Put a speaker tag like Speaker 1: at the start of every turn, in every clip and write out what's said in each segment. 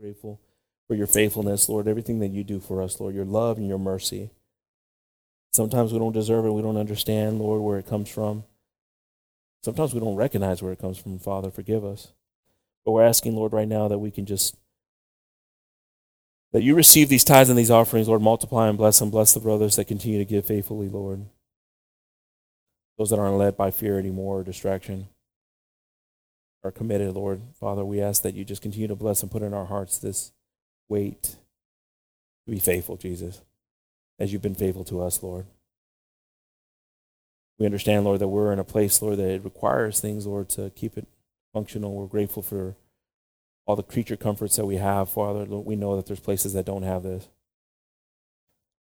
Speaker 1: grateful for your faithfulness, Lord, everything that you do for us, Lord, your love and your mercy. Sometimes we don't deserve it. We don't understand, Lord, where it comes from. Sometimes we don't recognize where it comes from. Father, forgive us. But we're asking, Lord, right now that we can just, that you receive these tithes and these offerings, Lord, multiply and bless them. Bless the brothers that continue to give faithfully, Lord. Those that aren't led by fear anymore or distraction are committed, Lord. Father, we ask that you just continue to bless and put in our hearts this weight to be faithful, Jesus, as you've been faithful to us, Lord. We understand, Lord, that we're in a place, Lord, that it requires things, Lord, to keep it functional. We're grateful for all the creature comforts that we have, Father. Lord, we know that there's places that don't have this.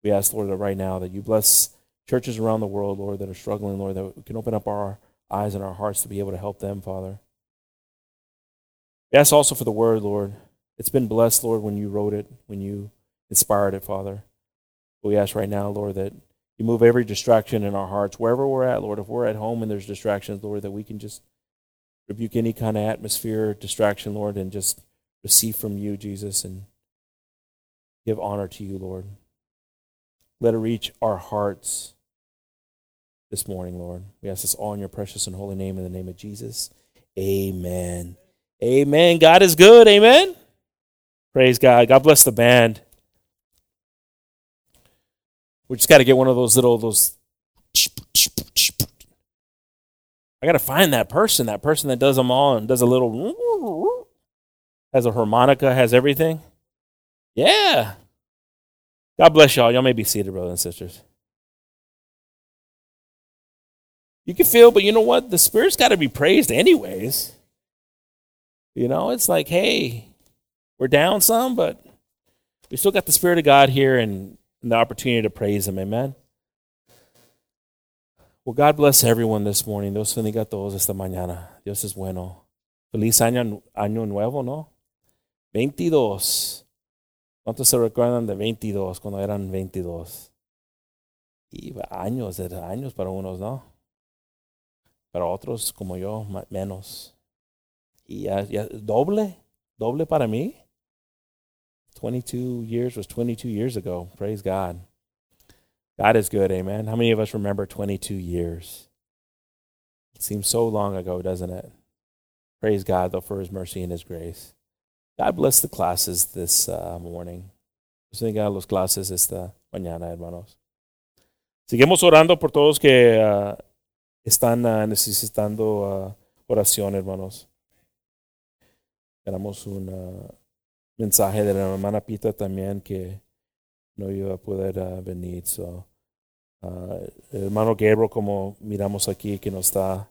Speaker 1: We ask, Lord, that right now that you bless churches around the world, Lord, that are struggling, Lord, that we can open up our eyes and our hearts to be able to help them, Father. We ask also for the word, Lord. It's been blessed, Lord, when you wrote it, when you inspired it, Father. We ask right now, Lord, that you move every distraction in our hearts, wherever we're at, Lord. If we're at home and there's distractions, Lord, that we can just rebuke any kind of atmosphere, distraction, Lord, and just receive from you, Jesus, and give honor to you, Lord. Let it reach our hearts this morning, Lord. We ask this all in your precious and holy name, in the name of Jesus. Amen. Amen. God is good. Amen. Praise God. God bless the band. We just got to get one of those little those. I got to find that person, that person that does them all and does a little. Has a harmonica, has everything. Yeah. God bless y'all. Y'all may be seated, brothers and sisters. You can feel, but you know what? The Spirit's got to be praised, anyways. You know, it's like, hey, we're down some, but we still got the Spirit of God here and the opportunity to praise Him. Amen. Well, God bless everyone this morning. Dios bendiga a todos esta mañana. Dios es bueno. Feliz año, año nuevo, ¿no? 22. ¿Cuántos se recuerdan de 22 cuando eran 22? Y años, era años para unos, ¿no? Para otros, como yo, menos. Y ya, ya doble, doble para mí. 22 years was 22 years ago. Praise God. God is good, amen. How many of us remember 22 years? It seems so long ago, doesn't it? Praise God, though, for his mercy and his grace. God bless the classes this uh, morning. Bendiga los clases esta mañana, hermanos. Seguimos orando por todos que uh, están uh, necesitando uh, oración, hermanos. Tenemos una mensaje de la hermana Pita también que no iba a poder uh, venir. So, el hermano Gabriel, como miramos aquí, que no está,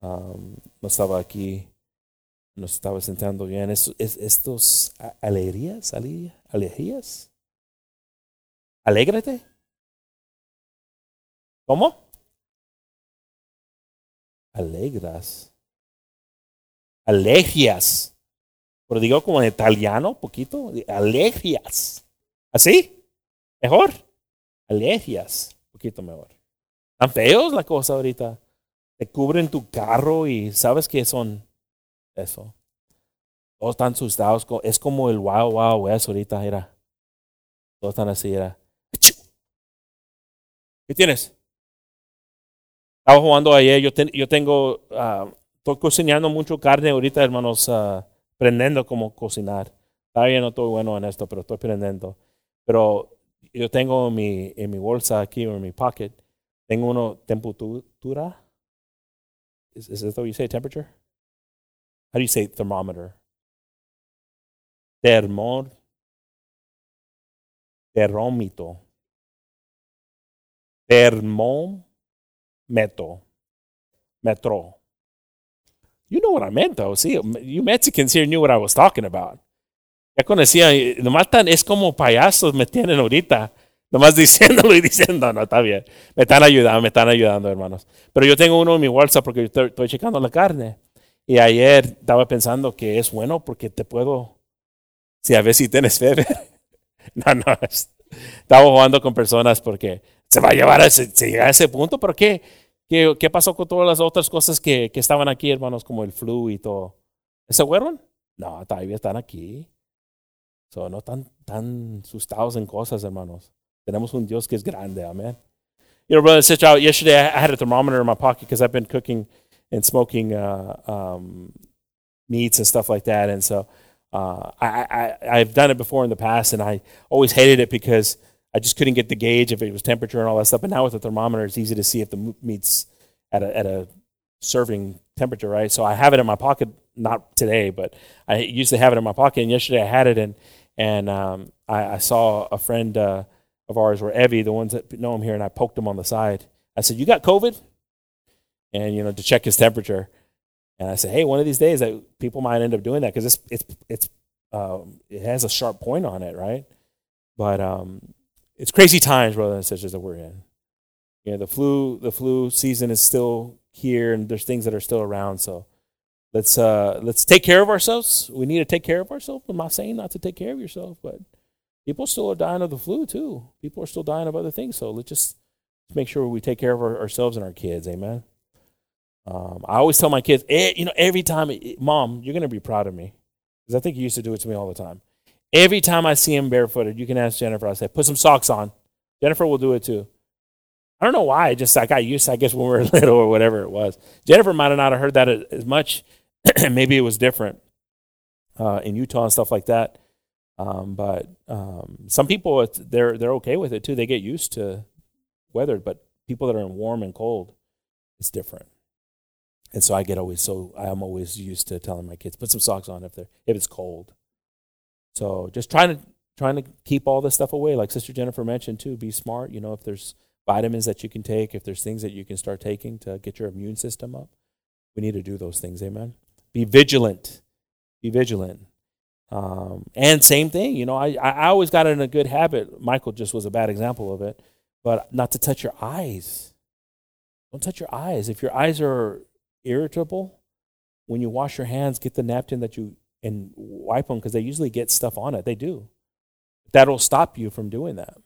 Speaker 1: um, no estaba aquí, no estaba sentando bien. Es, es, estos alegrías, alegrías, alégrate. ¿Cómo? Alegras. Alergias pero digo como en italiano, poquito, alergias. ¿Así? ¿Mejor? Alergias, poquito mejor. Tan feos la cosa ahorita. Te cubren tu carro y sabes que son eso. Todos están asustados. Es como el wow, wow, eso ahorita era. Todos están así, era. ¿Qué tienes? Estaba jugando ayer. Yo, yo tengo, uh, estoy cocinando mucho carne ahorita, hermanos. Uh, aprendiendo cómo cocinar. Todavía no estoy bueno en esto, pero estoy aprendiendo. Pero yo tengo mi, en mi bolsa aquí, o en mi pocket, tengo uno temperatura. Is, is that what you say, temperature? How do you say thermometer? Termor, termómetro. Termómetro. Metro. You know what I meant, though. See, you Mexicans here knew what I was talking about. Ya conocía, nomás tan, es como payasos me tienen ahorita. Nomás diciéndolo y diciendo, no, está bien. Me están ayudando, me están ayudando, hermanos. Pero yo tengo uno en mi bolsa porque estoy, estoy checando la carne. Y ayer estaba pensando que es bueno porque te puedo, si a ver si tienes febre. no, no, estaba jugando con personas porque se va a llevar a ese, se llega a ese punto, ¿por qué? ¿Qué, ¿Qué, pasó con todas las otras cosas que, que, estaban aquí, hermanos, como el flu y todo? ¿Se fueron? No, todavía están aquí. So, no tan, tan asustados en cosas, hermanos. Tenemos un Dios que es grande. Amen. You know, brother sister, yesterday I had a thermometer in my pocket because I've been cooking and smoking uh, um, meats and stuff like that. And so uh, I, I, I've done it before in the past, and I always hated it because I just couldn't get the gauge if it was temperature and all that stuff. But now with the thermometer, it's easy to see if the meat's at a, at a serving temperature, right? So I have it in my pocket, not today, but I used to have it in my pocket. And yesterday I had it, and and um, I, I, saw a friend uh, of ours, were Evie, the ones that know him here, and I poked him on the side. I said, "You got COVID?" And you know, to check his temperature. And I said, "Hey, one of these days, that people might end up doing that because it's it's it's um, it has a sharp point on it, right? But um, it's crazy times, brothers and sisters, that we're in. You know, the flu the flu season is still here, and there's things that are still around. So let's uh, let's take care of ourselves. We need to take care of ourselves. I'm not saying not to take care of yourself, but people still are dying of the flu too. People are still dying of other things. So let's just make sure we take care of our, ourselves and our kids. Amen. Um, I always tell my kids, eh, you know, every time, eh, Mom, you're going to be proud of me. Because I think you used to do it to me all the time. Every time I see him barefooted, you can ask Jennifer. I say, put some socks on. Jennifer will do it too. I don't know why. I just I got used. To, I guess when we were little or whatever it was. Jennifer might have not have heard that as much. Maybe it was different uh, in Utah and stuff like that. Um, but um, some people they're they're okay with it too. They get used to weather. But people that are in warm and cold, it's different. And so I get always so I'm always used to telling my kids put some socks on if they're if it's cold. So just trying to trying to keep all this stuff away, like Sister Jennifer mentioned too. Be smart. You know, if there's vitamins that you can take, if there's things that you can start taking to get your immune system up, we need to do those things. Amen. Be vigilant. Be vigilant. Um, and same thing, you know, I, I always got in a good habit. Michael just was a bad example of it, but not to touch your eyes. Don't touch your eyes. If your eyes are irritable, when you wash your hands, get the napkin that you and wipe them because they usually get stuff on it. They do. That'll stop you from doing that.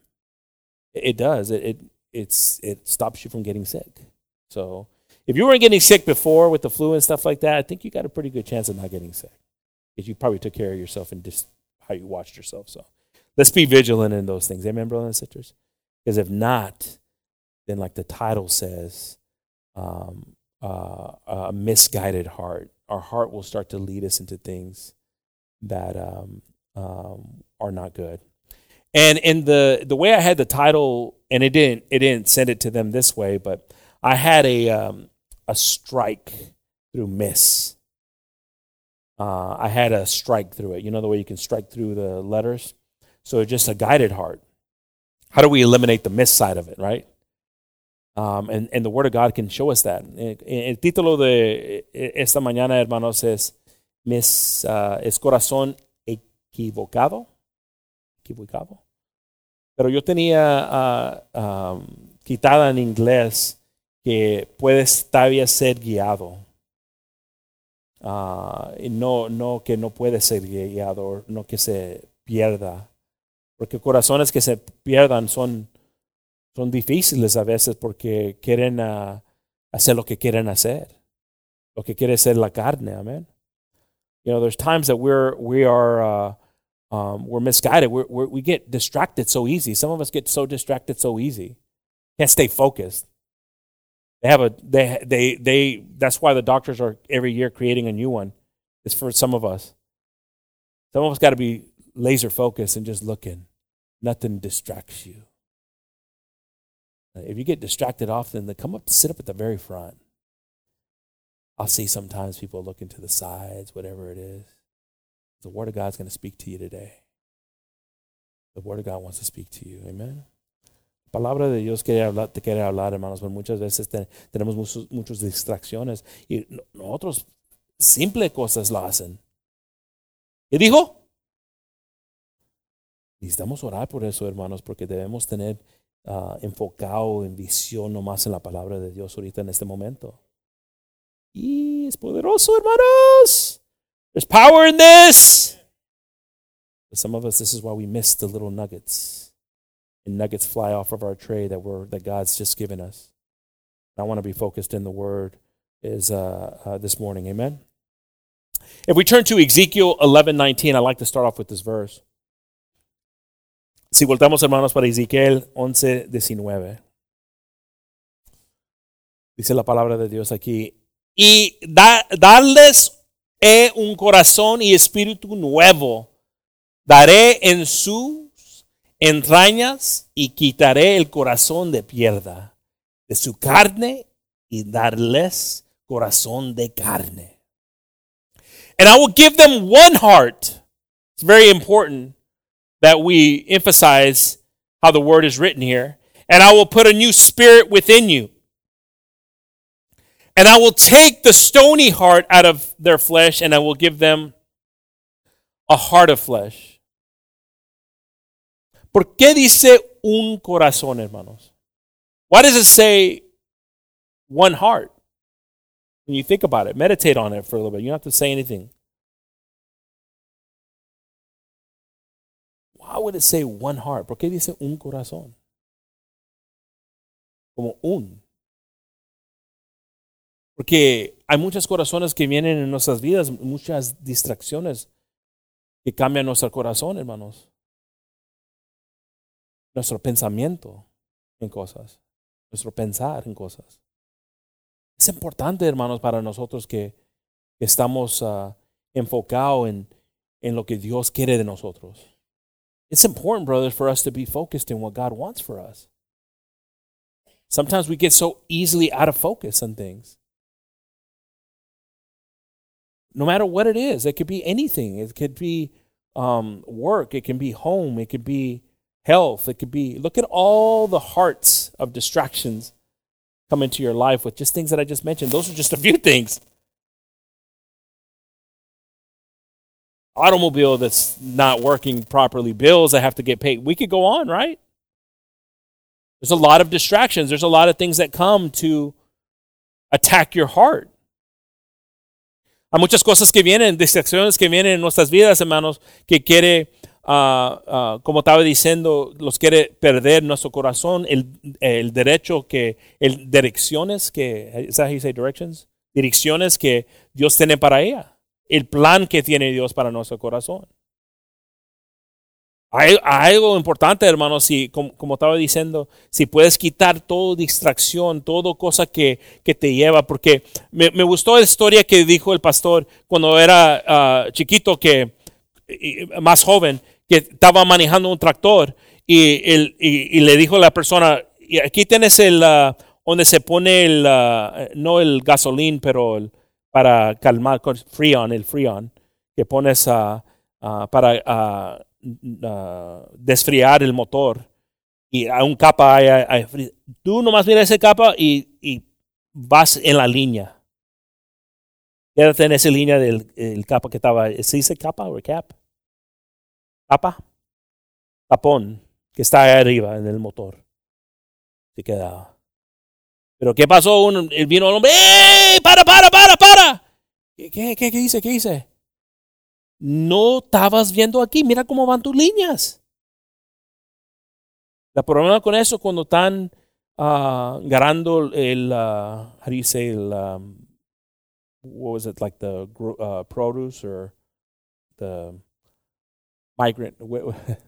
Speaker 1: It does. It, it it's it stops you from getting sick. So if you weren't getting sick before with the flu and stuff like that, I think you got a pretty good chance of not getting sick because you probably took care of yourself and just how you watched yourself. So let's be vigilant in those things. Amen, brothers and sisters. Because if not, then like the title says, um, uh, a misguided heart. Our heart will start to lead us into things that um, um, are not good. And in the the way I had the title, and it didn't it didn't send it to them this way, but I had a um, a strike through miss. Uh, I had a strike through it. You know the way you can strike through the letters. So just a guided heart. How do we eliminate the miss side of it, right? Um, and, the Word of God can show us that. El título de esta mañana, hermanos, es, mis, uh, es Corazón Equivocado. Equivocado. Pero yo tenía uh, um, quitada en inglés que puedes todavía ser guiado. Uh, no, no que no puede ser guiado, no que se pierda. Porque corazones que se pierdan son son difíciles a veces porque quieren uh, hacer lo que quieren hacer, lo que quiere ser la carne. Amen. You know, there's times that we're we are uh, um, we're misguided. We're, we're, we get distracted so easy. Some of us get so distracted so easy. Can't stay focused. They have a they they they. That's why the doctors are every year creating a new one. It's for some of us. Some of us got to be laser focused and just looking. Nothing distracts you. Uh, if you get distracted often, then come up, sit up at the very front. I'll see sometimes people looking to the sides, whatever it is. The Word of God's going to speak to you today. The Word of God wants to speak to you. Amen. Palabra de Dios quiere hablar, te quiere hablar, hermanos, pero muchas veces te, tenemos muchos, distracciones y nosotros simple cosas lo hacen. ¿Y dijo? Necesitamos orar por eso, hermanos, porque debemos tener uh, enfocado en visión nomás en la palabra de Dios ahorita en este momento. Y es poderoso, hermanos. There's power in this. But some of us, this is why we miss the little nuggets. And nuggets fly off of our tray that we're that God's just given us. I want to be focused in the Word is uh, uh, this morning. Amen. If we turn to Ezekiel eleven nineteen, I'd like to start off with this verse. Si voltamos, hermanos, para Ezequiel 11, 19. Dice la palabra de Dios aquí. Y darles un corazón y espíritu nuevo. Daré en sus entrañas y quitaré el corazón de piedra de su carne y darles corazón de carne. And I will give them one heart. It's very important that we emphasize how the word is written here. And I will put a new spirit within you. And I will take the stony heart out of their flesh, and I will give them a heart of flesh. ¿Por qué dice un corazón, hermanos? Why does it say one heart? When you think about it, meditate on it for a little bit. You don't have to say anything. Why would it say one heart? ¿Por qué dice un corazón? Como un. Porque hay muchos corazones que vienen en nuestras vidas, muchas distracciones que cambian nuestro corazón, hermanos. Nuestro pensamiento en cosas, nuestro pensar en cosas. Es importante, hermanos, para nosotros que, estamos uh, enfocados en, en lo que Dios quiere de nosotros. It's important, brothers, for us to be focused in what God wants for us. Sometimes we get so easily out of focus on things. No matter what it is, it could be anything. It could be um, work, it can be home, it could be health, it could be. Look at all the hearts of distractions come into your life with just things that I just mentioned. Those are just a few things. Automobile that's not working properly, bills that have to get paid. We could go on, right? There's a lot of distractions. There's a lot of things that come to attack your heart. Hay muchas cosas que vienen, distracciones que vienen en nuestras vidas, hermanos, que quiere uh, uh, como estaba diciendo, los quiere perder nuestro corazón, el, el derecho que, el direcciones que, ¿is that how you say directions? Direcciones que Dios tiene para ella, el plan que tiene Dios para nuestro corazón. Hay, algo importante, hermano, si, como, como, estaba diciendo, si puedes quitar toda distracción, toda cosa que, que te lleva, porque me, me, gustó la historia que dijo el pastor cuando era uh, chiquito, que más joven, que estaba manejando un tractor y, el, y, le dijo a la persona, y aquí tienes el, uh, donde se pone el, uh, no el gasolín, pero el, para calmar, el freon, que pones para desfriar el motor. Y a un capa, hay, tú nomás mira ese capa y, vas en la línea. Quédate en esa línea del el capa que estaba, ¿se dice capa o cap? tapa, tapón que está arriba en el motor. Se quedaba. Pero ¿qué pasó? Un, vino el hombre, ¡eh! ¡Para, para, para, para! ¿Qué, qué, qué, qué hice? ¿Qué hice? No estabas viendo aquí, mira cómo van tus líneas. El problema con eso cuando están uh, ganando el, uh, how do you say, el, um, what was it, like the uh, produce or the migrant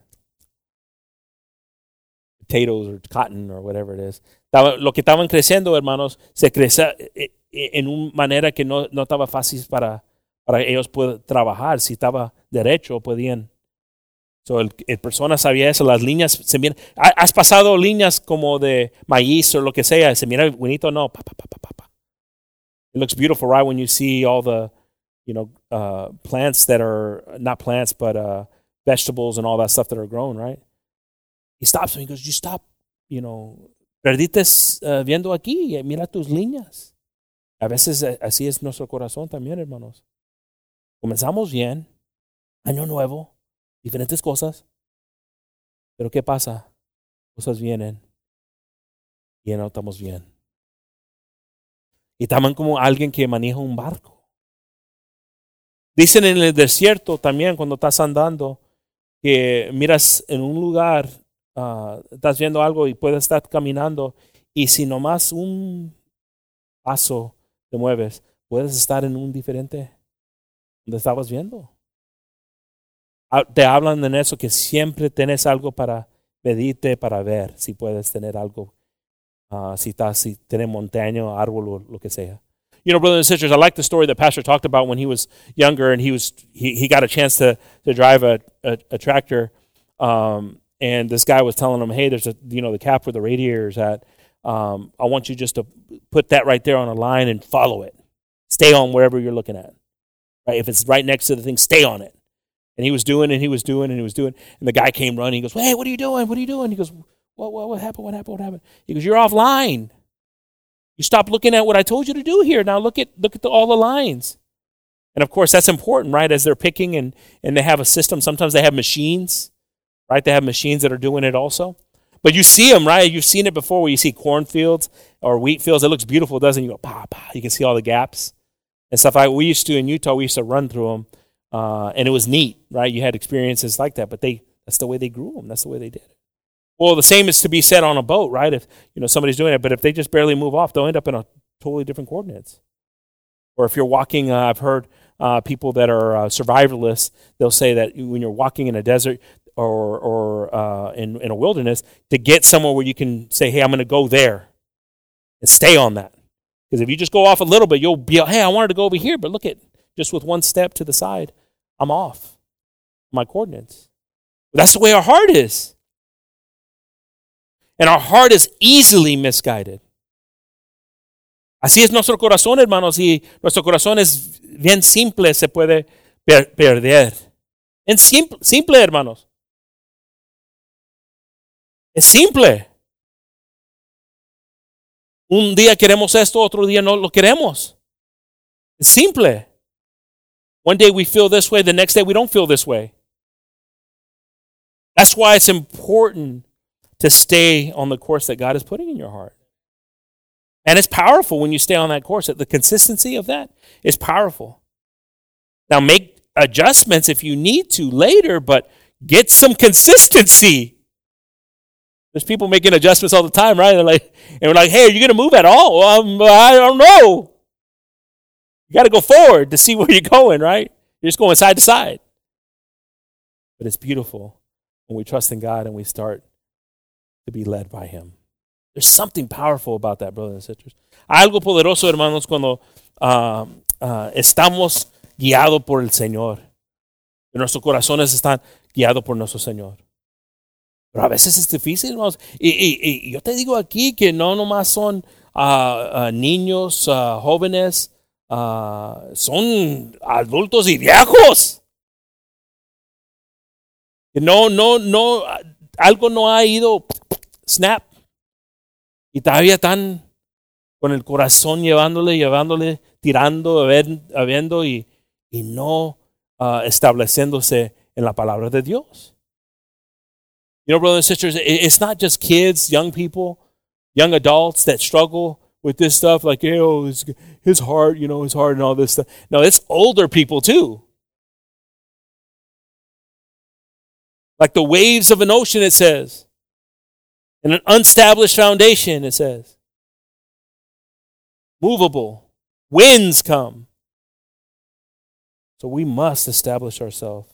Speaker 1: potatoes or cotton or whatever it is. Lo que estaban creciendo, hermanos, se crecía eh, eh, en una manera que no, no estaba fácil para, para ellos poder trabajar. Si estaba derecho, podían. So el, el persona sabía eso, las líneas se miran. ¿Has pasado líneas como de maíz o lo que sea? ¿Se mira bonito? No. Pa, pa, pa. It looks beautiful, right? When you see all the, you know, uh, plants that are not plants, but uh, vegetables and all that stuff that are grown, right? He stops me. He goes, "You stop, you know, perdites uh, viendo aquí. Mira tus líneas." A veces eh, así es nuestro corazón también, hermanos. Comenzamos bien, año nuevo, diferentes cosas. Pero ¿qué pasa? Cosas vienen y no estamos bien. Y también como alguien que maneja un barco. Dicen en el desierto también cuando estás andando, que miras en un lugar, uh, estás viendo algo y puedes estar caminando y si nomás un paso te mueves, puedes estar en un diferente donde estabas viendo. Ah, te hablan en eso que siempre tienes algo para medite para ver si puedes tener algo, uh, si, está, si tiene montaña, árbol o lo que sea. You know, brothers and sisters, I like the story that Pastor talked about when he was younger and he was he, he got a chance to, to drive a, a, a tractor. Um, and this guy was telling him, hey, there's a, you know, the cap where the radiator is at. Um, I want you just to put that right there on a line and follow it. Stay on wherever you're looking at. Right? If it's right next to the thing, stay on it. And he was doing and he was doing and he was doing. And the guy came running. He goes, Hey, what are you doing? What are you doing? He goes, What, what, what happened? What happened? What happened? He goes, You're offline. You stop looking at what I told you to do here. Now look at look at the, all the lines. And of course, that's important, right? As they're picking and, and they have a system. Sometimes they have machines, right? They have machines that are doing it also. But you see them, right? You've seen it before where you see cornfields or wheat fields. It looks beautiful, doesn't it? You go, pa, pa. You can see all the gaps and stuff like we used to in Utah. We used to run through them, uh, and it was neat, right? You had experiences like that, but they that's the way they grew them. That's the way they did it. Well, the same is to be said on a boat, right? If you know somebody's doing it, but if they just barely move off, they'll end up in a totally different coordinates. Or if you're walking, uh, I've heard uh, people that are uh, survivalists, they'll say that when you're walking in a desert or or uh, in in a wilderness, to get somewhere where you can say, "Hey, I'm going to go there," and stay on that. Because if you just go off a little bit, you'll be, "Hey, I wanted to go over here, but look at just with one step to the side, I'm off my coordinates." That's the way our heart is. And our heart is easily misguided. Así es nuestro corazón, hermanos, y nuestro corazón es bien simple, se puede per perder. En simple, simple, hermanos. Es simple. Un día queremos esto, otro día no lo queremos. Es simple. One day we feel this way, the next day we don't feel this way. That's why it's important to stay on the course that God is putting in your heart. And it's powerful when you stay on that course. The consistency of that is powerful. Now, make adjustments if you need to later, but get some consistency. There's people making adjustments all the time, right? They're like, and we're like, hey, are you going to move at all? Um, I don't know. You got to go forward to see where you're going, right? You're just going side to side. But it's beautiful when we trust in God and we start to be led by Him. There's something powerful about that, brothers and sisters. Algo poderoso, hermanos, cuando uh, uh, estamos guiados por el Señor. Nuestros corazones están guiados por nuestro Señor. Pero a veces es difícil, hermanos. Y, yo te digo aquí que no nomás son uh, niños, jóvenes, son adultos y viejos. No, no, no, algo no ha ido snap. Y todavía están con el corazón llevándole, llevándole, tirando, habiendo y, y no uh, estableciéndose en la palabra de Dios. You know, brothers and sisters, it's not just kids, young people, young adults that struggle with this stuff, like, oh, his, his heart, you know, his heart and all this stuff. No, it's older people too. Like the waves of an ocean, it says. And an unestablished foundation, it says. Movable. Winds come. So we must establish ourselves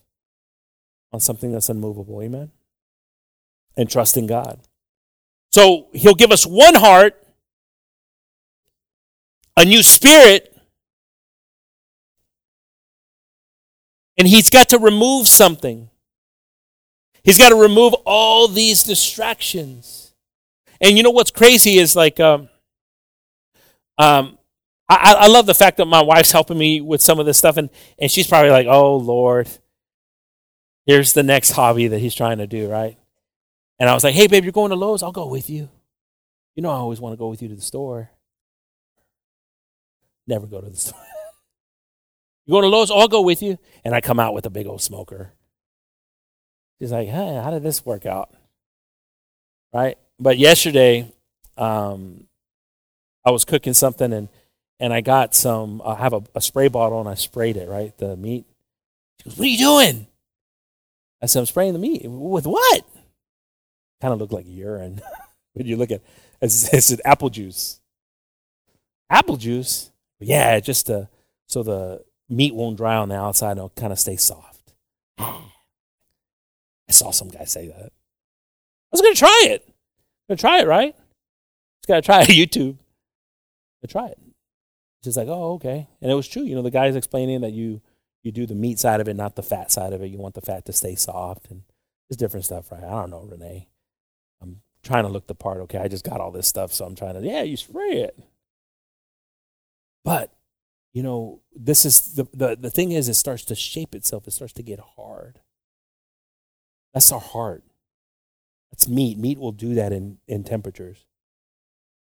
Speaker 1: on something that's unmovable. Amen? And trust in God. So he'll give us one heart, a new spirit, and he's got to remove something. He's got to remove all these distractions. And you know what's crazy is like, um, um, I, I love the fact that my wife's helping me with some of this stuff, and, and she's probably like, oh, Lord, here's the next hobby that he's trying to do, right? And I was like, hey, babe, you're going to Lowe's? I'll go with you. You know, I always want to go with you to the store. Never go to the store. you going to Lowe's? I'll go with you. And I come out with a big old smoker. She's like, hey, how did this work out? Right? But yesterday, um, I was cooking something and and I got some. I have a, a, spray bottle and I sprayed it right the meat. She goes, "What are you doing?" I said, "I'm spraying the meat with what?" Kind of looked like urine when you look at. It said apple juice. Apple juice, yeah, just to, so the meat won't dry on the outside and it'll kind of stay soft. I saw some guy say that. I was to try it. I'm to try it, right? Just got to try it. YouTube. To try it. She's like, oh, okay. And it was true. You know, the guy's explaining that you you do the meat side of it, not the fat side of it. You want the fat to stay soft and it's different stuff, right? I don't know, Renee. Trying to look the part. Okay, I just got all this stuff, so I'm trying to, yeah, you spray it. But, you know, this is the, the, the thing is, it starts to shape itself, it starts to get hard. That's our heart. That's meat. Meat will do that in, in temperatures.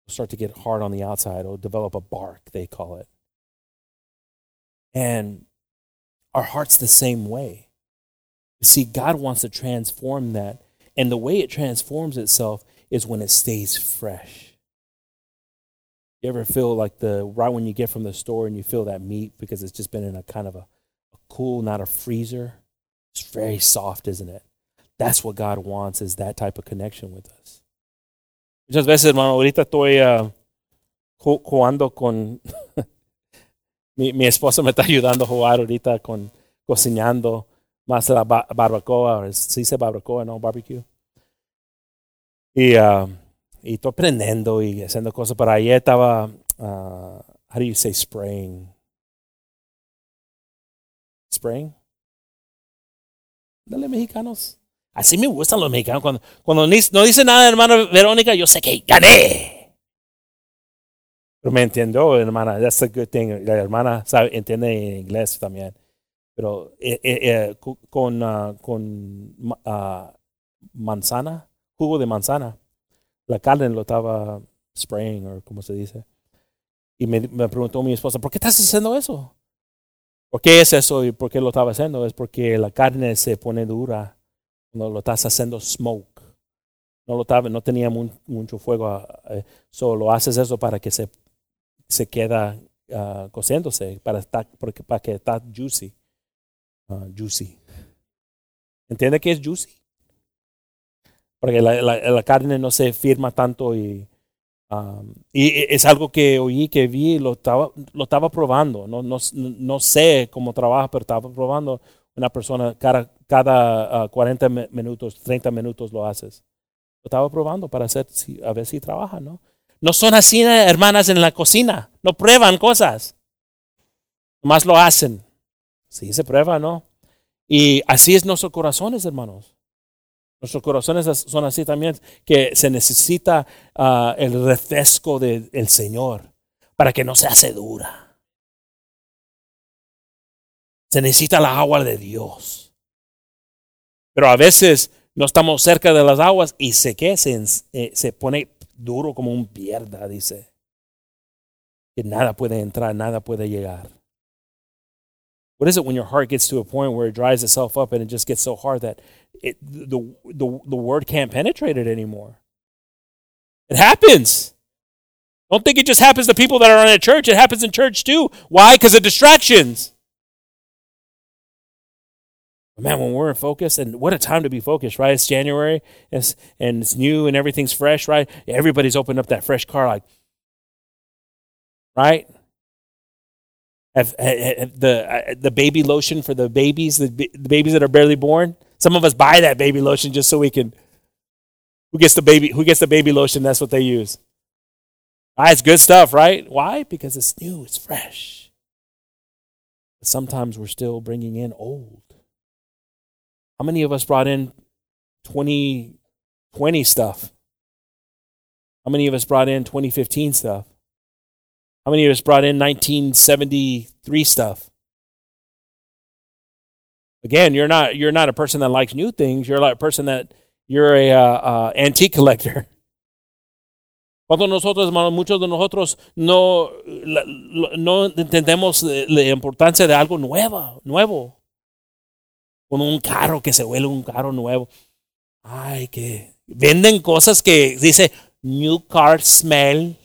Speaker 1: It'll start to get hard on the outside. It'll develop a bark, they call it. And our heart's the same way. See, God wants to transform that. And the way it transforms itself is when it stays fresh. You ever feel like the right when you get from the store and you feel that meat because it's just been in a kind of a, a cool, not a freezer? It's very soft, isn't it? That's what God wants is that type of connection with us. Muchas veces, hermano, ahorita estoy uh, jugando con mi, mi esposa me está ayudando a jugar ahorita con cocinando más la barbacoa, si se barbacoa, no barbecue. Y, uh, y estoy aprendiendo y haciendo cosas, pero ayer estaba, uh, how do you spraying? Spraying? Dale, mexicanos. Así me gustan los mexicanos. Cuando, cuando no dice nada, hermana Verónica, yo sé que gané. Pero me entiendo, hermana. That's a good thing. La hermana sabe, entiende en inglés también. Pero eh, eh, eh con, uh, con manzana, jugo de manzana, la carne lo estaba spraying, o como se dice. Y me, preguntó mi esposa, ¿por qué estás haciendo eso? ¿Por qué es eso y por qué lo estaba haciendo? Es porque la carne se pone dura cuando lo estás haciendo smoke. No, lo estaba, no tenía mucho fuego, eh, solo haces eso para que se se queda uh, cociéndose para, estar, para que está juicy. Uh, juicy. ¿Entiende qué es juicy? Porque la, la, la, carne no se firma tanto y, um, y es algo que oí, que vi, lo estaba, lo estaba probando. No, no, no sé cómo trabaja, pero estaba probando una persona cada, cada uh, 40 minutos, 30 minutos lo haces. Lo estaba probando para hacer, a ver si trabaja, ¿no? No son así, hermanas, en la cocina. No prueban cosas. Más lo hacen. Sí, se prueba, ¿no? Y así es nuestros corazones, hermanos. Nuestros corazones son así también, que se necesita uh, el refresco del Señor para que no se hace dura. Se necesita la agua de Dios. Pero a veces no estamos cerca de las aguas y se, ¿qué? se, eh, se pone duro como un pierda, dice. Que nada puede entrar, nada puede llegar. What is it when your heart gets to a point where it dries itself up and it just gets so hard that it, the, the, the word can't penetrate it anymore? It happens. Don't think it just happens to people that are in a church. It happens in church too. Why? Because of distractions. Man, when we're in focus, and what a time to be focused, right? It's January, it's, and it's new and everything's fresh, right? Everybody's opened up that fresh car, like, right? Have, have the uh, the baby lotion for the babies, the, the babies that are barely born. Some of us buy that baby lotion just so we can. Who gets the baby? Who gets the baby lotion? That's what they use. Ah, it's good stuff, right? Why? Because it's new, it's fresh. But sometimes we're still bringing in old. How many of us brought in 2020 stuff? How many of us brought in 2015 stuff? How many of us brought in 1973 stuff? Again, you're not you're not a person that likes new things. You're a person that you're a uh, uh, antique collector. Cuando nosotros, hermanos, muchos de nosotros no, no entendemos la importancia de algo nuevo, nuevo con un carro que se huele un carro nuevo. Ay, que venden cosas que dice new car smell.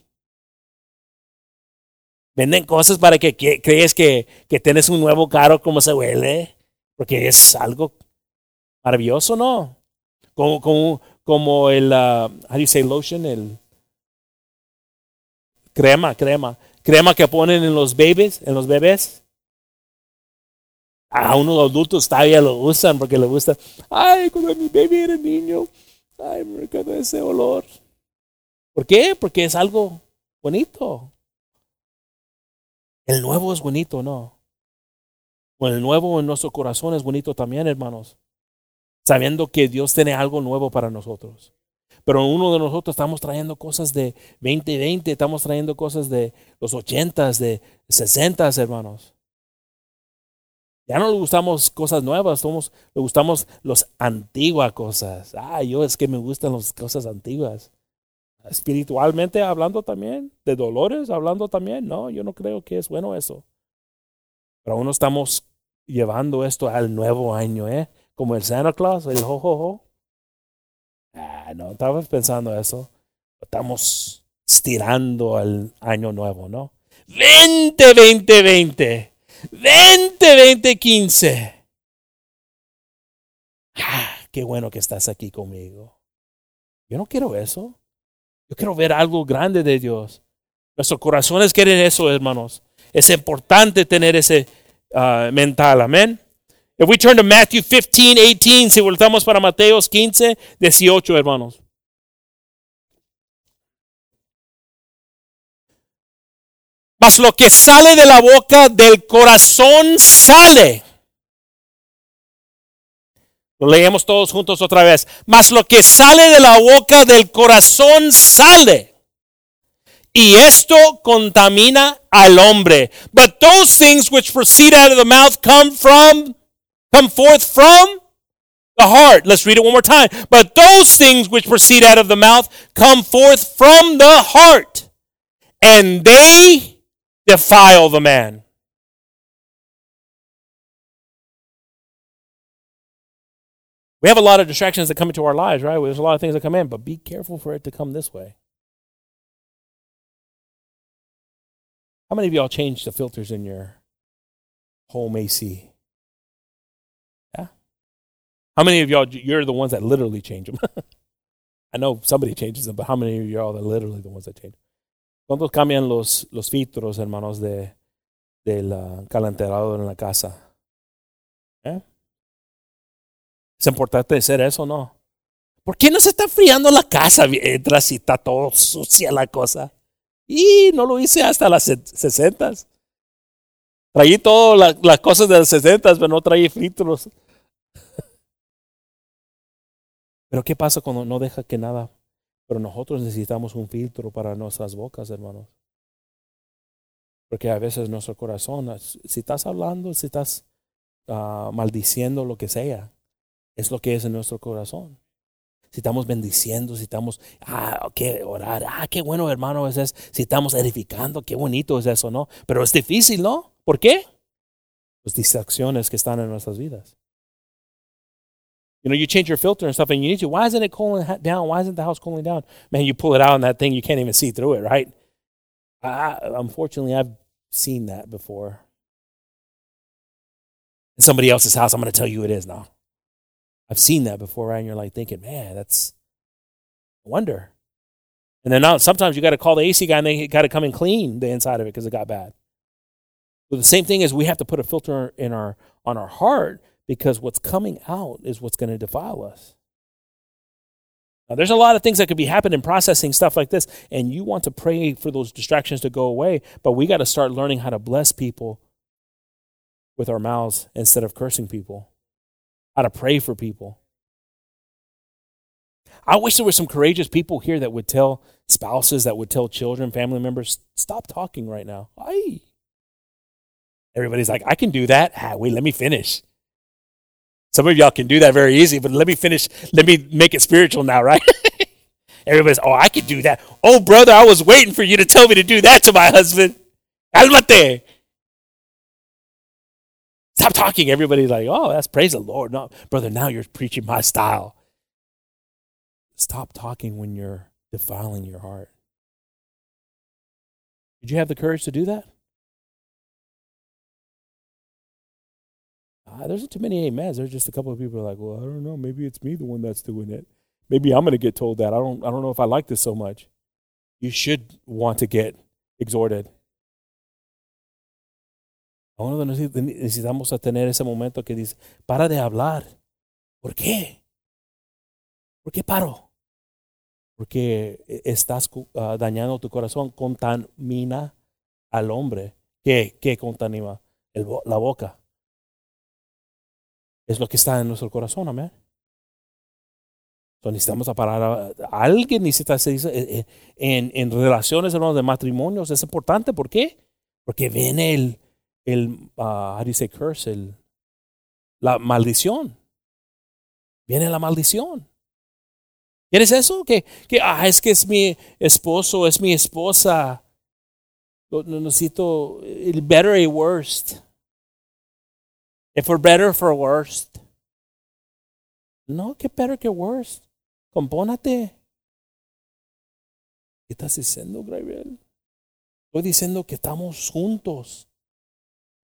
Speaker 1: Venden cosas para que, crees que, que tienes un nuevo carro como se huele, porque es algo maravilloso, ¿no? Como, como, como el, uh, how do you say lotion? El crema, crema. Crema que ponen en los bebés, en los bebés a unos adultos todavía lo usan porque le gusta. Ay, cuando mi bebé era niño, Ay, me recuerdo ese olor. ¿Por qué? Porque es algo bonito. El nuevo es bonito, ¿no? Bueno, el nuevo en nuestro corazón es bonito también, hermanos. Sabiendo que Dios tiene algo nuevo para nosotros. Pero uno de nosotros estamos trayendo cosas de 2020, estamos trayendo cosas de los 80, de 60, hermanos. Ya no le gustamos cosas nuevas, somos, le gustamos las antiguas cosas. Ah, yo es que me gustan las cosas antiguas. Espiritualmente hablando también, de dolores hablando también, no, yo no creo que es bueno eso. Pero aún estamos llevando esto al nuevo año, ¿eh? Como el Santa Claus, el jojojo. Ah, no, estabas pensando eso. Estamos estirando al año nuevo, ¿no? 20, 20, 20. 20, 20, 15. Ah, qué bueno que estás aquí conmigo. Yo no quiero eso. Yo quiero ver algo grande de Dios. Nuestros corazones quieren eso, hermanos. Es importante tener ese uh, mental. Amén. If we turn to Matthew 15, 18, si voltamos para Mateos 15, 18, hermanos. Mas lo que sale de la boca del corazón sale. Lo leemos todos juntos otra vez. Mas lo que sale de la boca del corazón sale. Y esto contamina al hombre. But those things which proceed out of the mouth come from, come forth from the heart. Let's read it one more time. But those things which proceed out of the mouth come forth from the heart. And they defile the man. We have a lot of distractions that come into our lives, right? There's a lot of things that come in, but be careful for it to come this way. How many of y'all changed the filters in your home AC? Yeah? How many of y'all, you're the ones that literally change them? I know somebody changes them, but how many of y'all are literally the ones that change them? ¿Cuántos cambian los, los filtros, hermanos, de, del uh, en la casa? ¿Eh? Es importante hacer eso, ¿no? ¿Por qué no se está friando la casa mientras está todo sucia la cosa? Y no lo hice hasta las sesentas. Traí todas las cosas de las sesentas, pero no traí filtros. Pero ¿qué pasa cuando no deja que nada pero nosotros necesitamos un filtro para nuestras bocas, hermanos. Porque a veces nuestro corazón, si estás hablando, si estás uh, maldiciendo lo que sea, es lo que es en nuestro corazón. Si estamos bendiciendo, si estamos, ah, qué orar, ah, qué bueno hermano es eso. Si estamos edificando, qué bonito es eso, ¿no? Pero es difícil, ¿no? ¿Por qué? Las distracciones que están en nuestras vidas. You know, you change your filter and stuff, and you need to. Why isn't it cooling down? Why isn't the house cooling down? Man, you pull it out, and that thing you can't even see through it, right? I, unfortunately, I've seen that before. In somebody else's house, I'm going to tell you it is now. I've seen that before, right? And you're like thinking, man, that's a wonder. And then now sometimes you got to call the AC guy and they got to come and clean the inside of it because it got bad. But the same thing is we have to put a filter in our on our heart because what's coming out is what's going to defile us. Now, there's a lot of things that could be happening processing stuff like this, and you want to pray for those distractions to go away, but we got to start learning how to bless people with our mouths instead of cursing people, how to pray for people. I wish there were some courageous people here that would tell spouses, that would tell children, family members, stop talking right now. Aye. Everybody's like, I can do that. Ah, wait, let me finish. Some of y'all can do that very easy, but let me finish. Let me make it spiritual now, right? Everybody's, oh, I could do that. Oh, brother, I was waiting for you to tell me to do that to my husband. Cálmate. Stop talking. Everybody's like, oh, that's praise the Lord. No, brother, now you're preaching my style. Stop talking when you're defiling your heart. Did you have the courage to do that? Uh, there's too many amens. There's just a couple of people like, well, I don't know. Maybe it's me, the one that's doing it. Maybe I'm going to get told that. I don't. I don't know if I like this so much. You should want to get exhorted. Necesitamos tener ese momento que dice, para de hablar. ¿Por qué? ¿Por qué paro? Porque estás uh, dañando tu corazón, contamina al hombre. ¿Qué, qué contamina? La boca. Es lo que está en nuestro corazón, amén. So, necesitamos parar a, alguien necesita eh, eh, en, en relaciones hermanos, de matrimonios es importante ¿por qué? porque viene el el uh, curse el la maldición viene la maldición ¿Quieres eso? Que, que ah, es que es mi esposo, es mi esposa. No, necesito el better y worst. If we're better for worst. No, que better que worst. Compónate. ¿Qué estás diciendo, Gabriel? Estoy diciendo que estamos juntos.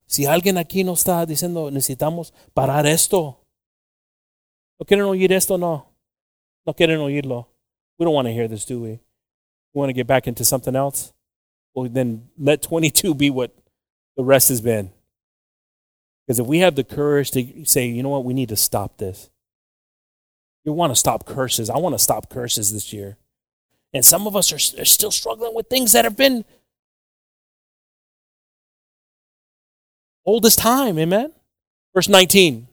Speaker 1: Si alguien aquí no está diciendo necesitamos parar esto, ¿no quieren oír esto? No. No quieren oírlo. We don't want to hear this, do we? We want to get back into something else? Well, then let 22 be what the rest has been. Because if we have the courage to say, you know what, we need to stop this. You want to stop curses. I want to stop curses this year. And some of us are, are still struggling with things that have been old as time. Amen. Verse 19.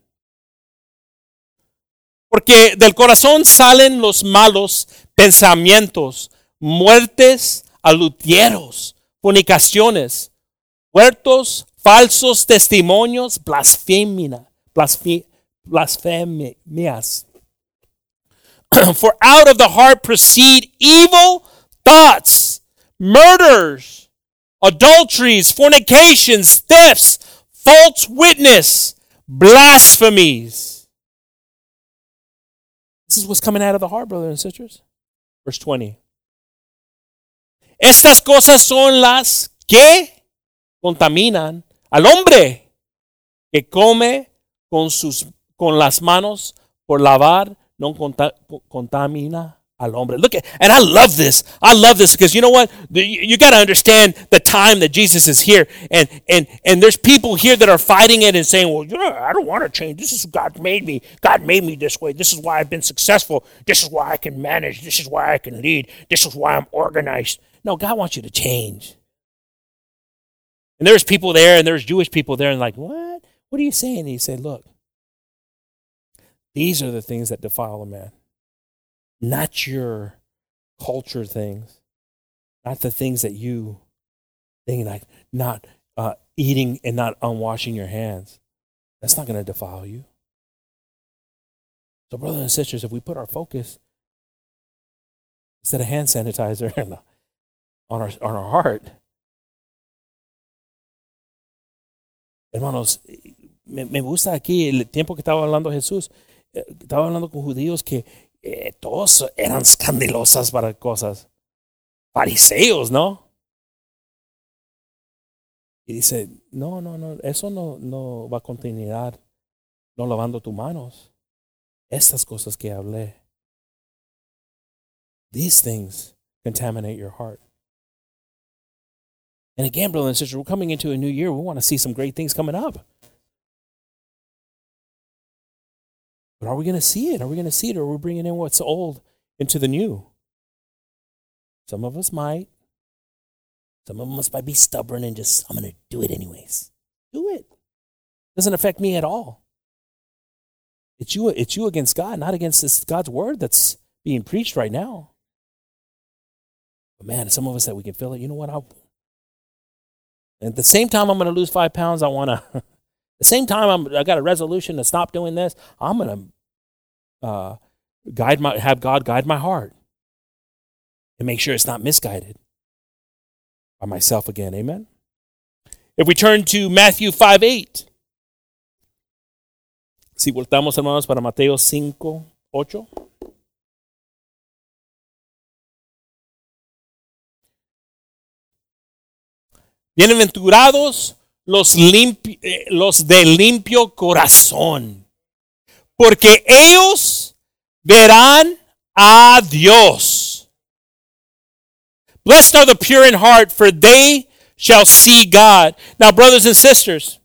Speaker 1: Porque del corazón salen los malos pensamientos, muertes, alutieros, fornicaciones, huertos, falsos testimonios, blasfemia, blasfemias. For out of the heart proceed evil thoughts, murders, adulteries, fornications, thefts, false witness, blasphemies. This is what's coming out of the heart, brothers and sisters. Verse 20. Estas cosas son las que contaminan al hombre que come con, sus, con las manos por lavar no contamina al hombre. Look at, and I love this. I love this because you know what? You got to understand the time that Jesus is here, and and and there's people here that are fighting it and saying, "Well, you know, I don't want to change. This is God made me. God made me this way. This is why I've been successful. This is why I can manage. This is why I can lead. This is why I'm organized." No, God wants you to change. And there's people there, and there's Jewish people there, and like, what? What are you saying? And he said, look, these are the things that defile a man, not your culture things, not the things that you think like not uh, eating and not unwashing your hands. That's not going to defile you. So, brothers and sisters, if we put our focus instead of hand sanitizer on our, on our heart, hermanos, me, me gusta aquí el tiempo que estaba hablando Jesús. estaba hablando con judíos que eh, todos eran escandalosas para cosas. Fariseos, ¿no? Y dice, no, no, no, eso no, no va a continuar no lavando tus manos. Estas cosas que hablé. These things contaminate your heart. And again, brothers and sisters, we're coming into a new year. We want to see some great things coming up. But are we going to see it? Are we going to see it? Or are we bringing in what's old into the new? Some of us might. Some of us might be stubborn and just, I'm going to do it anyways. Do it. Doesn't affect me at all. It's you, it's you against God, not against this God's word that's being preached right now. But man, some of us that we can feel it, you know what? I, at the same time, I'm going to lose five pounds. I want to the same time, I'm, I got a resolution to stop doing this. I'm going to uh, guide my, have God guide my heart and make sure it's not misguided by myself again. Amen. If we turn to Matthew 5 8. Si voltamos, hermanos, para Mateo 5 8. Bienaventurados los, eh, los de limpio corazón, porque ellos verán a Dios. Blessed are the pure in heart, for they shall see God. Now, brothers and sisters,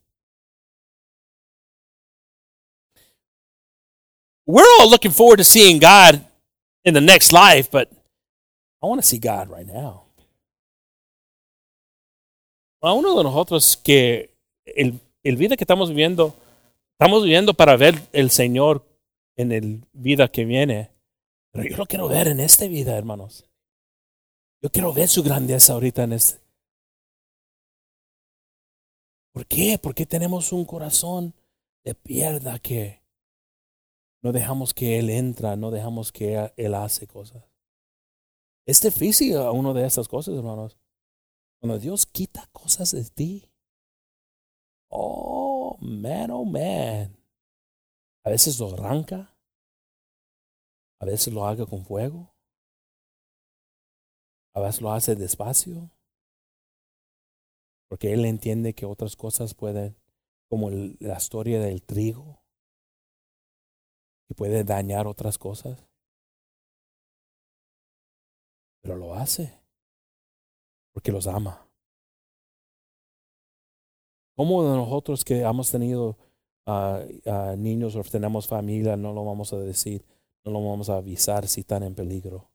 Speaker 1: we're all looking forward to seeing God in the next life, but I want to see God right now. A uno de nosotros que el, el vida que estamos viviendo, estamos viviendo para ver el Señor en el vida que viene. Pero yo lo quiero ver en esta vida, hermanos. Yo quiero ver su grandeza ahorita en este. ¿Por qué? Porque tenemos un corazón de pierda que no dejamos que Él entra, no dejamos que Él hace cosas. Es difícil a uno de esas cosas, hermanos. Cuando Dios quita cosas de ti. Oh, man, oh, man. A veces lo arranca. A veces lo haga con fuego. A veces lo hace despacio. Porque Él entiende que otras cosas pueden, como la historia del trigo, y puede dañar otras cosas. Pero lo hace porque los ama. ¿Cómo de nosotros que hemos tenido uh, niños o tenemos familia no lo vamos a decir, no lo vamos a avisar si están en peligro?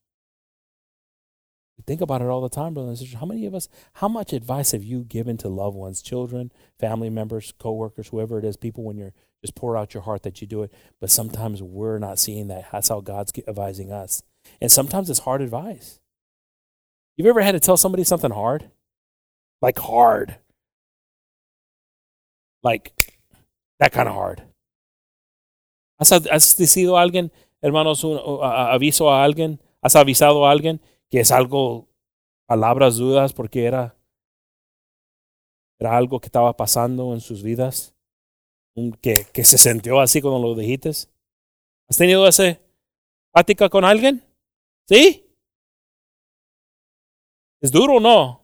Speaker 1: think about it all the time, brothers and sisters. How many of us, how much advice have you given to loved ones, children, family members, coworkers, whoever it is, people when you're just pour out your heart that you do it. But sometimes we're not seeing that. That's how God's advising us. And sometimes it's hard advice. You've ever had to tell somebody something hard? Like hard. Like that kind of hard. ¿Has, has decidido a alguien, hermanos, un, aviso a alguien? ¿Has avisado a alguien que es algo, palabras dudas, porque era, era algo que estaba pasando en sus vidas? que, que se sintió así cuando lo dijiste? ¿Has tenido esa plática con alguien? ¿Sí? ¿Es duro no?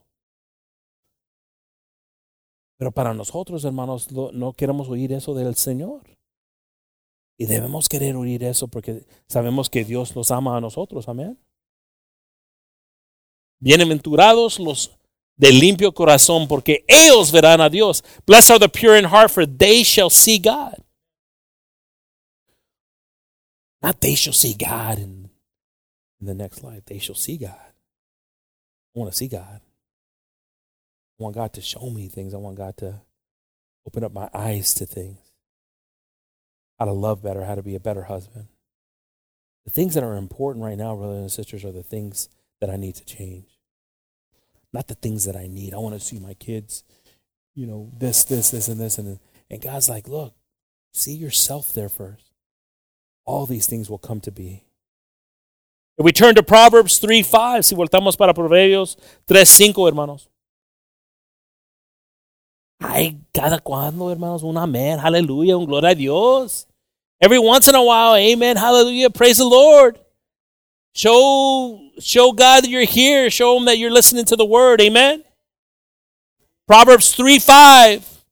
Speaker 1: Pero para nosotros, hermanos, no queremos oír eso del Señor. Y debemos querer oír eso porque sabemos que Dios los ama a nosotros. Amén. Bienaventurados los de limpio corazón, porque ellos verán a Dios. Blessed are the pure in heart, for they shall see God. Not they shall see God in, in the next life. They shall see God. I want to see God. I want God to show me things. I want God to open up my eyes to things. How to love better, how to be a better husband. The things that are important right now, brothers and sisters, are the things that I need to change not the things that I need. I want to see my kids, you know, this, this, this, and this. And, and God's like, look, see yourself there first. All these things will come to be. If we turn to Proverbs 3 5, si voltamos para Proverbios 3 5, hermanos. Ay, cada cuando, hermanos, un amén, aleluya, un gloria a Dios. Every once in a while, amen, hallelujah, praise the Lord. Show, show God that you're here. Show him that you're listening to the word. Amen. Proverbs 3 5.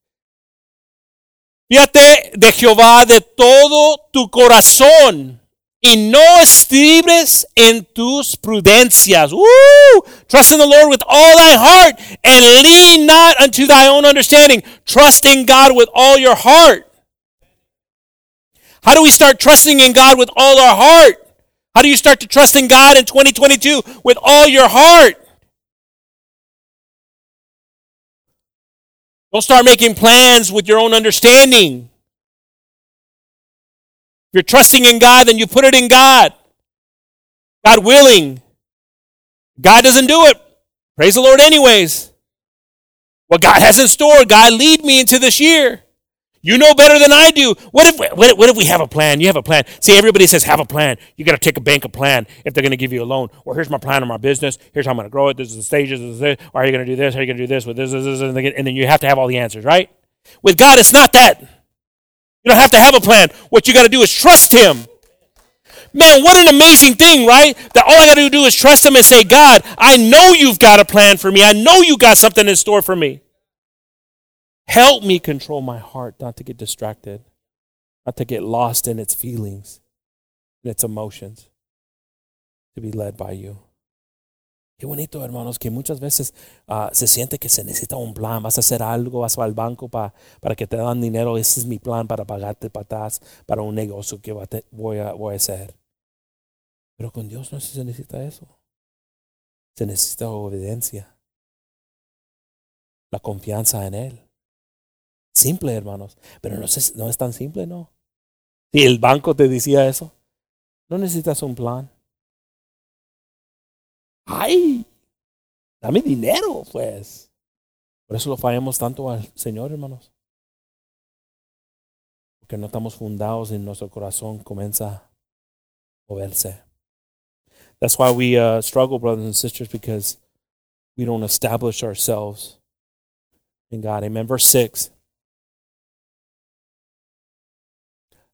Speaker 1: Fíjate de Jehová de todo tu corazón y no estribes en tus prudencias. Woo! Trust in the Lord with all thy heart and lean not unto thy own understanding. Trust in God with all your heart. How do we start trusting in God with all our heart? How do you start to trust in God in 2022 with all your heart? Don't start making plans with your own understanding. You're trusting in God, then you put it in God. God willing. God doesn't do it. Praise the Lord, anyways. What God has in store, God lead me into this year. You know better than I do. What if, what, what if we have a plan? You have a plan. See, everybody says have a plan. You got to take a bank a plan if they're going to give you a loan. Well, here's my plan of my business. Here's how I'm going to grow it. This is the stages. This is this. Are you going to do this? How are you going to do this with this, this, this, and then you have to have all the answers, right? With God, it's not that. You don't have to have a plan. What you got to do is trust Him. Man, what an amazing thing, right? That all I got to do is trust Him and say, God, I know you've got a plan for me. I know you got something in store for me. Help me control my heart not to get distracted, not to get lost in its feelings, in its emotions, to be led by you. Qué bonito, hermanos, que muchas veces uh, se siente que se necesita un plan. Vas a hacer algo, vas al banco pa, para que te dan dinero. Ese es mi plan para pagarte patas para un negocio que voy a, voy a hacer. Pero con Dios no se necesita eso. Se necesita obediencia. La confianza en Él. Simple, hermanos. Pero no es, no es tan simple, ¿no? Si el banco te decía eso, no necesitas un plan. ¡Ay! Dame dinero, pues. Por eso lo fallamos tanto al Señor, hermanos. Porque no estamos fundados en nuestro corazón, comienza a moverse. That's why we uh, struggle, brothers and sisters, because we don't establish ourselves in God. Amen. Verse 6.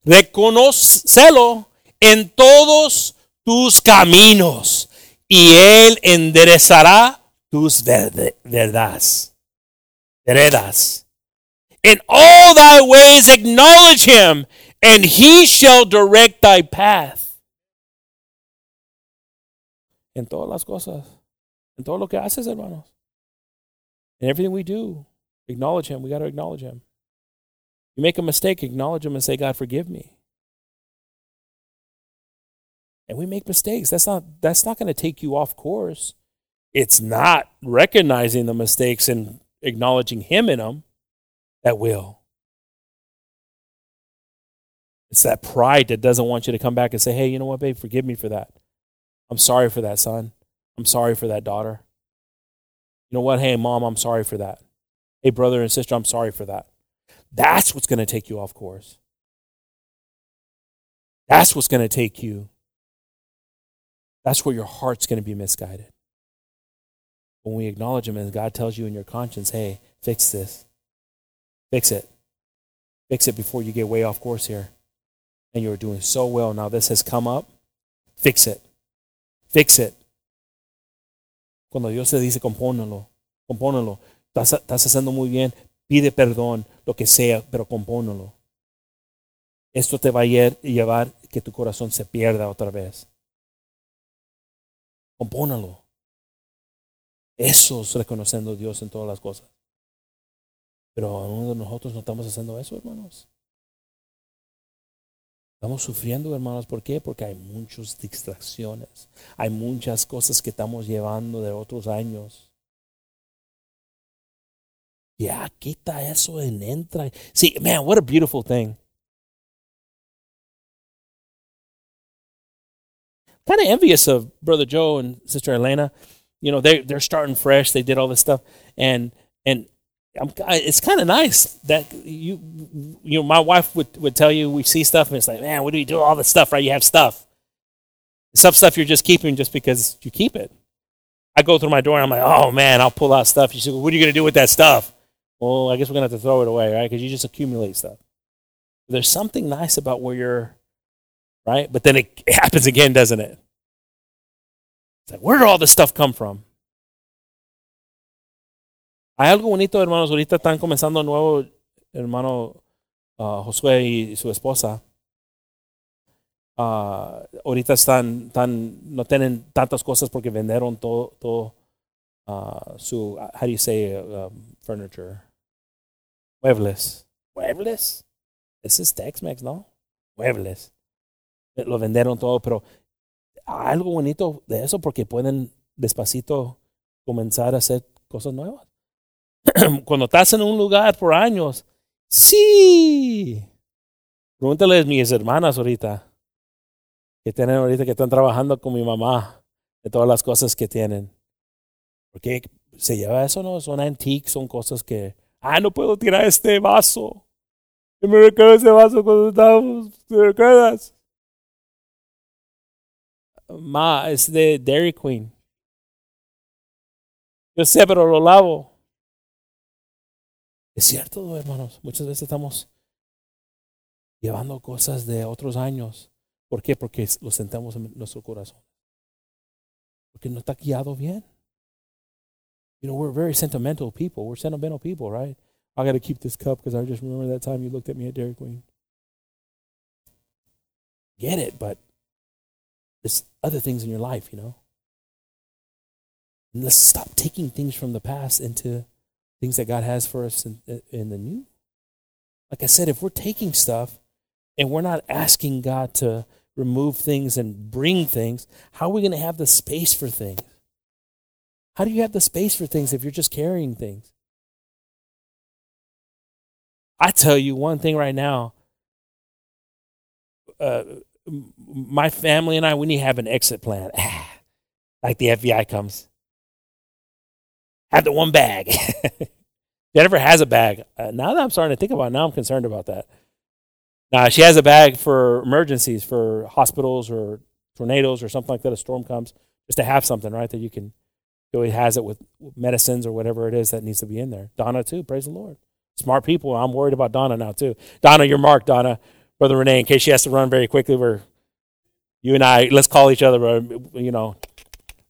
Speaker 1: Reconócelo en todos tus caminos y Él enderezará tus verdades. Veredas. In all thy ways acknowledge him, and he shall direct thy path. En todas las cosas, en todo lo que haces, hermanos. In everything we do, acknowledge him. We got to acknowledge him. You make a mistake, acknowledge him and say, God, forgive me. And we make mistakes. That's not that's not going to take you off course. It's not recognizing the mistakes and acknowledging him in them that will. It's that pride that doesn't want you to come back and say, hey, you know what, babe, forgive me for that. I'm sorry for that, son. I'm sorry for that, daughter. You know what? Hey, mom, I'm sorry for that. Hey, brother and sister, I'm sorry for that. That's what's going to take you off course. That's what's going to take you. That's where your heart's going to be misguided. When we acknowledge Him and God tells you in your conscience, hey, fix this. Fix it. Fix it before you get way off course here. And you're doing so well. Now this has come up. Fix it. Fix it. Cuando Dios te dice, compónelo, compónelo. Estás, haciendo muy bien. Pide perdón, lo que sea, pero compónelo. Esto te va a llevar que tu corazón se pierda otra vez. Compónelo. Eso es reconociendo a Dios en todas las cosas. Pero uno de nosotros no estamos haciendo eso, hermanos. Estamos sufriendo, hermanos. ¿Por qué? Porque hay muchas distracciones. Hay muchas cosas que estamos llevando de otros años. Ya, quita eso en entra. See, man, what a beautiful thing. Kind of envious of Brother Joe and Sister Elena you know they they're starting fresh. They did all this stuff, and and I'm, it's kind of nice that you you know my wife would would tell you we see stuff and it's like man what do you do all this stuff right? You have stuff. Some stuff you're just keeping just because you keep it. I go through my door and I'm like, oh man, I'll pull out stuff. You say, well, what are you to do with that stuff? Well, I guess we're to have to throw it away, right? Because you just accumulate stuff. There's something nice about where you're, right? But then it, happens again, doesn't it? It's like, where did all this stuff come from? Hay algo bonito, hermanos. Ahorita están comenzando nuevo, hermano uh, Josué y su esposa. Uh, ahorita están, están, no tienen tantas cosas porque vendieron todo, todo uh, su, how do you say, um, furniture? Muebles. ¿Muebles? This is Tex-Mex, ¿no? Muebles. Lo vendieron todo, pero algo bonito de eso porque pueden despacito comenzar a hacer cosas nuevas. Cuando estás en un lugar por años, sí. Pregúntale a mis hermanas ahorita, que tienen ahorita, que están trabajando con mi mamá, de todas las cosas que tienen. Porque se lleva eso, ¿no? Son antiques, son cosas que, ah, no puedo tirar este vaso. Yo me recuerdo ese vaso cuando estábamos, ¿te recuerdas? Ma, es de Dairy Queen. Yo sé, pero lo lavo. Es cierto, hermanos. Muchas veces estamos llevando cosas de otros años. ¿Por qué? Porque lo sentamos en nuestro corazón. Porque no está guiado bien. You know, we're very sentimental people. We're sentimental people, right? I got to keep this cup because I just remember that time you looked at me at Dairy Queen. Get it, but there's other things in your life, you know. And let's stop taking things from the past into things that God has for us in, in the new. Like I said, if we're taking stuff and we're not asking God to remove things and bring things, how are we going to have the space for things? How do you have the space for things if you're just carrying things? I tell you one thing right now. Uh, my family and I, we need to have an exit plan. like the FBI comes. Have the one bag. Jennifer has a bag. Uh, now that I'm starting to think about it, now I'm concerned about that. Now, she has a bag for emergencies, for hospitals or tornadoes or something like that. A storm comes, just to have something, right? That you can, always has it with medicines or whatever it is that needs to be in there. Donna, too, praise the Lord. Smart people. I'm worried about Donna now, too. Donna, you're marked, Donna. Brother Renee, in case she has to run very quickly, we're, you and I, let's call each other, uh, you know,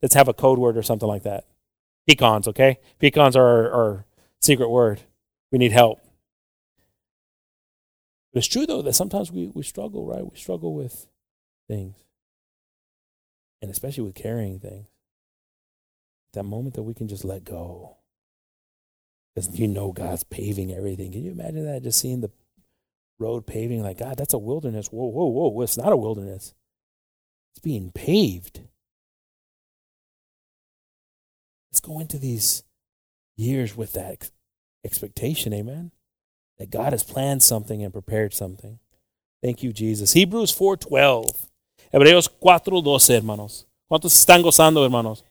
Speaker 1: let's have a code word or something like that. Pecans, okay? Pecans are our, our secret word. We need help. But it's true, though, that sometimes we, we struggle, right? We struggle with things. And especially with carrying things. That moment that we can just let go. Because you know God's paving everything. Can you imagine that? Just seeing the road paving, like, God, that's a wilderness. Whoa, whoa, whoa. It's not a wilderness, it's being paved. Let's go into these years with that expectation, amen? That God has planned something and prepared something. Thank you, Jesus. Hebrews 4.12. Hebreos 4.12, hermanos. ¿Cuántos están gozando, hermanos?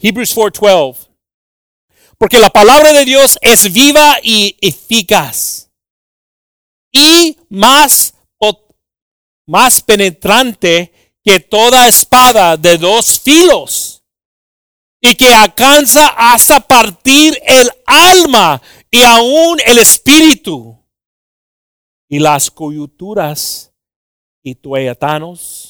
Speaker 1: Hebrews 4:12. Porque la palabra de Dios es viva y eficaz. Y más, más penetrante que toda espada de dos filos. Y que alcanza hasta partir el alma y aún el espíritu. Y las coyunturas y tuetanos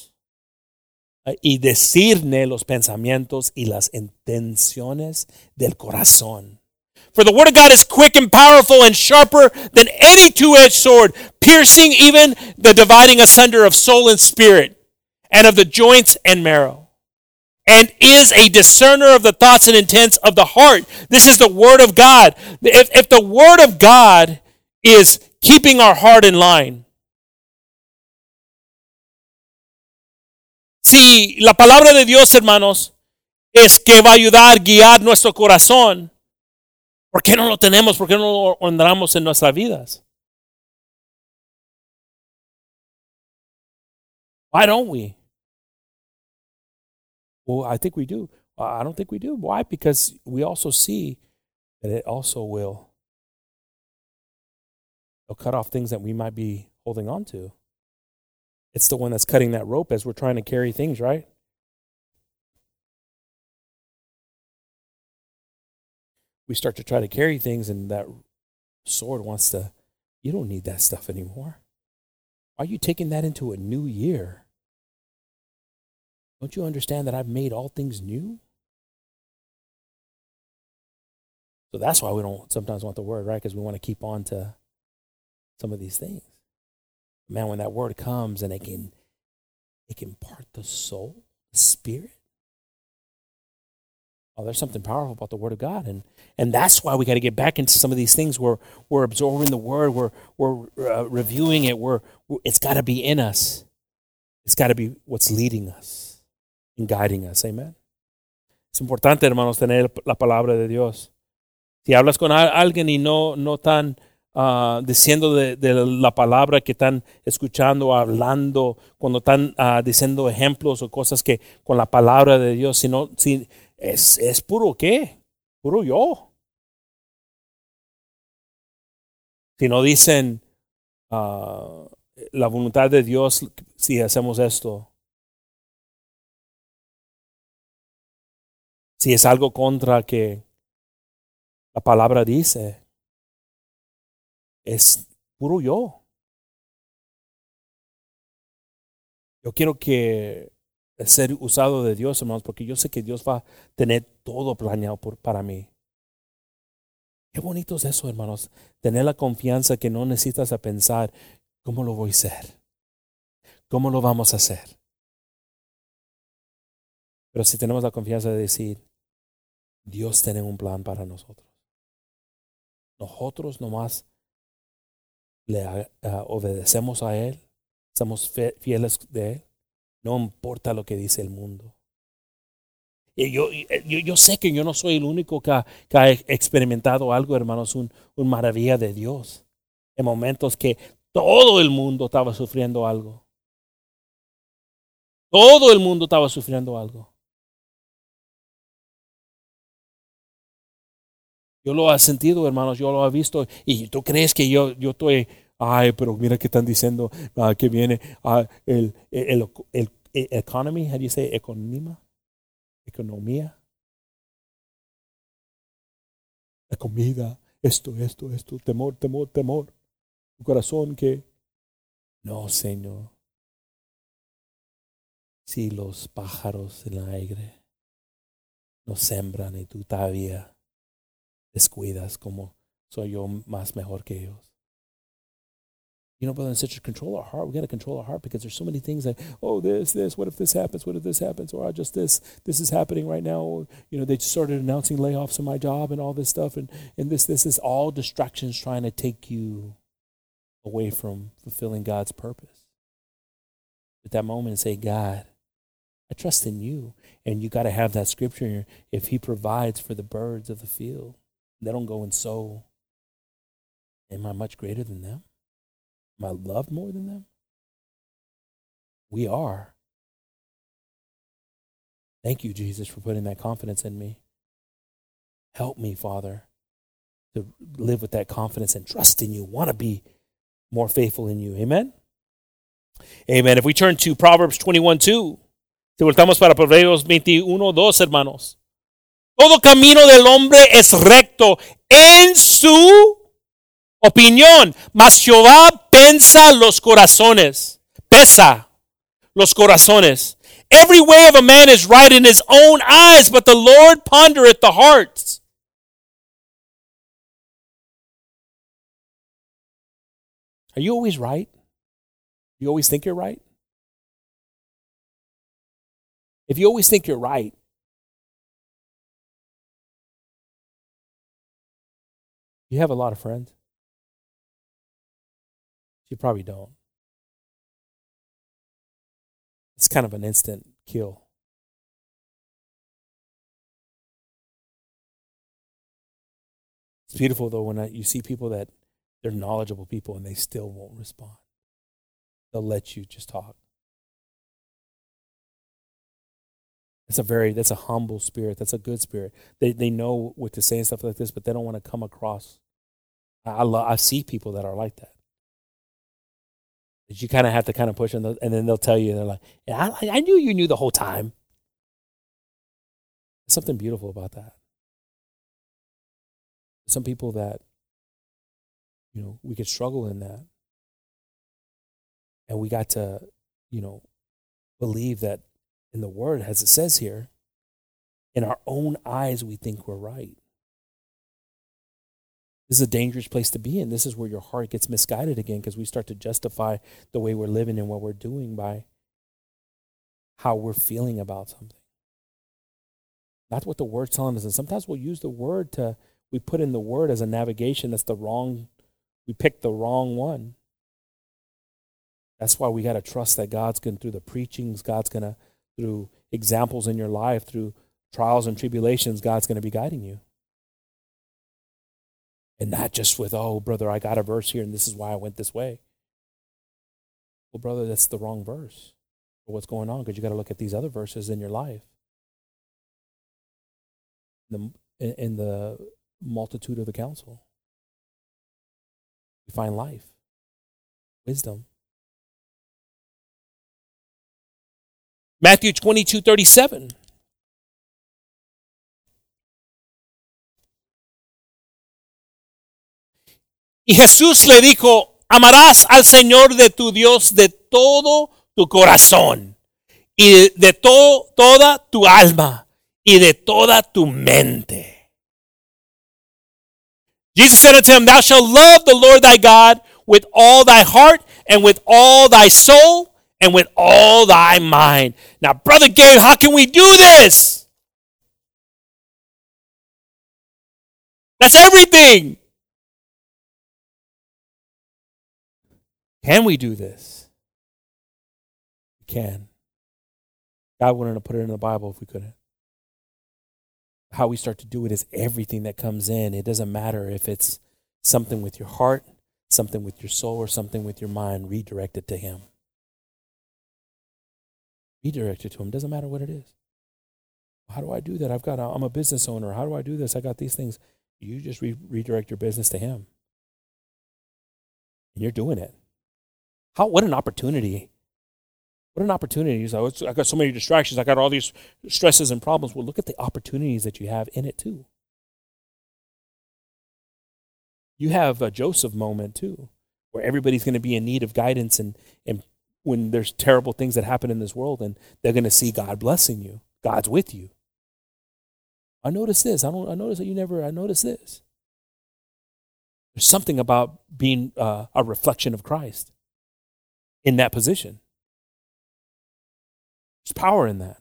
Speaker 1: Eh, y decirle los pensamientos y las intenciones del corazón. For the word of God is quick and powerful and sharper than any two-edged sword, piercing even the dividing asunder of soul and spirit, and of the joints and marrow, and is a discerner of the thoughts and intents of the heart. This is the word of God. If, if the word of God is keeping our heart in line, Si la palabra de Dios, hermanos, es que va a ayudar guiar nuestro corazón, ¿por qué no lo tenemos? ¿Por qué no lo honramos en nuestras vidas? Why don't we? Well, I think we do. I don't think we do. Why? Because we also see that it also will will cut off things that we might be holding on to. It's the one that's cutting that rope as we're trying to carry things, right? We start to try to carry things, and that sword wants to, you don't need that stuff anymore. Why are you taking that into a new year? Don't you understand that I've made all things new? So that's why we don't sometimes want the word, right? Because we want to keep on to some of these things man, when that word comes and it can it can part the soul, the spirit. Oh, there's something powerful about the word of God. And and that's why we got to get back into some of these things where we're absorbing the word, we're we're uh, reviewing it, we're, we're it's got to be in us. It's got to be what's leading us and guiding us. Amen. Es importante, hermanos, tener la palabra de Dios. Si hablas con alguien y no, no tan uh, diciendo de, la palabra que están escuchando, hablando, cuando están uh, diciendo ejemplos o cosas que con la palabra de Dios, sino si es, es puro qué, puro yo. Si no dicen uh, la voluntad de Dios si hacemos esto. Si es algo contra que la palabra dice, es puro yo. Yo quiero que ser usado de Dios, hermanos, porque yo sé que Dios va a tener todo planeado por, para mí. Qué bonito es eso, hermanos. Tener la confianza que no necesitas a pensar cómo lo voy a hacer, cómo lo vamos a hacer. Pero si tenemos la confianza de decir, Dios tiene un plan para nosotros. Nosotros nomás le obedecemos a Él, somos fieles de Él, No importa lo que dice el mundo. Y yo, yo, yo sé que yo no soy el único que ha, que ha experimentado algo, hermanos, un, un maravilla de Dios. En momentos que todo el mundo estaba sufriendo algo. Todo el mundo estaba sufriendo algo. Yo lo he sentido, hermanos, yo lo he visto. Y tú crees que yo, yo estoy, ay, pero mira que están diciendo uh, que viene uh, el, el, el, el, economy, you say, economía, economía, la comida, esto, esto, esto, temor, temor, temor. Tu corazón que, no, Señor. Si los pájaros en el aire no sembran y tú todavía descuidas como soy yo más mejor que ellos. You know, brother and sister, control our heart. We got to control our heart because there's so many things that, oh, this, this, what if this happens? What if this happens? Or I just this, this is happening right now. Or, you know, they just started announcing layoffs in my job and all this stuff. And, and this, this is all distractions trying to take you away from fulfilling God's purpose. At that moment, say, God, I trust in you. And you got to have that scripture. If He provides for the birds of the field, they don't go and sow. Am I much greater than them? Am I loved more than them? We are. Thank you, Jesus, for putting that confidence in me. Help me, Father, to live with that confidence and trust in you, want to be more faithful in you. Amen. Amen. If we turn to Proverbs 21 2, si voltamos para Proverbios 21 2, hermanos. Todo camino del hombre es recto en su opinión, mas Jehová pensa los corazones. Pesa los corazones. Every way of a man is right in his own eyes, but the Lord pondereth the hearts. Are you always right? You always think you're right? If you always think you're right, you have a lot of friends. You probably don't. It's kind of an instant kill. It's beautiful though when I, you see people that they're knowledgeable people and they still won't respond. They'll let you just talk. That's a very that's a humble spirit. That's a good spirit. They they know what to say and stuff like this, but they don't want to come across. I I, love, I see people that are like that. You kind of have to kind of push them, and then they'll tell you they're like, yeah, I, I knew you knew the whole time. There's something beautiful about that. Some people that you know we could struggle in that, and we got to you know believe that in the word, as it says here, in our own eyes, we think we're right. This is a dangerous place to be in. This is where your heart gets misguided again because we start to justify the way we're living and what we're doing by how we're feeling about something. That's what the word's telling us. And sometimes we'll use the word to, we put in the word as a navigation that's the wrong, we pick the wrong one. That's why we got to trust that God's going through the preachings, God's going to through examples in your life, through trials and tribulations, God's going to be guiding you. And not just with, oh, brother, I got a verse here and this is why I went this way. Well, brother, that's the wrong verse for what's going on because you got to look at these other verses in your life. In the, in the multitude of the counsel, you find life, wisdom, Matthew 22, 37. Y Jesús le dijo, amarás al Señor de tu Dios de todo tu corazón y de to toda tu alma y de toda tu mente. Jesus said unto him, Thou shalt love the Lord thy God with all thy heart and with all thy soul and with all thy mind. Now, Brother Gabe, how can we do this? That's everything. Can we do this? We can. God wouldn't have put it in the Bible if we couldn't. How we start to do it is everything that comes in. It doesn't matter if it's something with your heart, something with your soul, or something with your mind, redirect it to Him. Redirect it to Him. Doesn't matter what it is. How do I do that? I've got. A, I'm a business owner. How do I do this? I got these things. You just re- redirect your business to Him, and you're doing it. How? What an opportunity! What an opportunity! So I got so many distractions. I got all these stresses and problems. Well, look at the opportunities that you have in it too. You have a Joseph moment too, where everybody's going to be in need of guidance and and when there's terrible things that happen in this world and they're going to see God blessing you. God's with you. I notice this. I don't. I notice that you never. I notice this. There's something about being uh, a reflection of Christ in that position. There's power in that.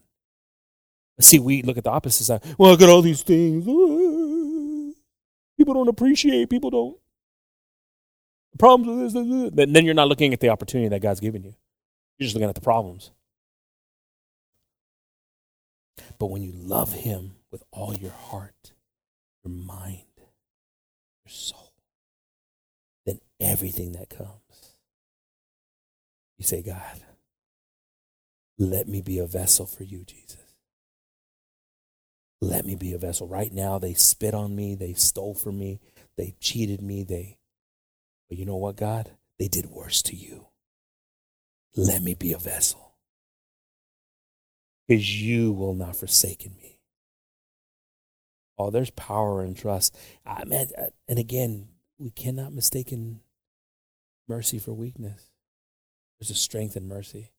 Speaker 1: See, we look at the opposite side. Well, look at all these things. People don't appreciate. People don't. Problems with this, this. Then you're not looking at the opportunity that God's given you. You're just looking at the problems. But when you love Him with all your heart, your mind, your soul, then everything that comes, you say, God, let me be a vessel for you, Jesus. Let me be a vessel. Right now, they spit on me, they stole from me, they cheated me, they, but you know what, God? They did worse to you. Let me be a vessel because you will not forsaken me. Oh, there's power and trust. I mean, uh, and again, we cannot mistaken mercy for weakness. There's a strength in mercy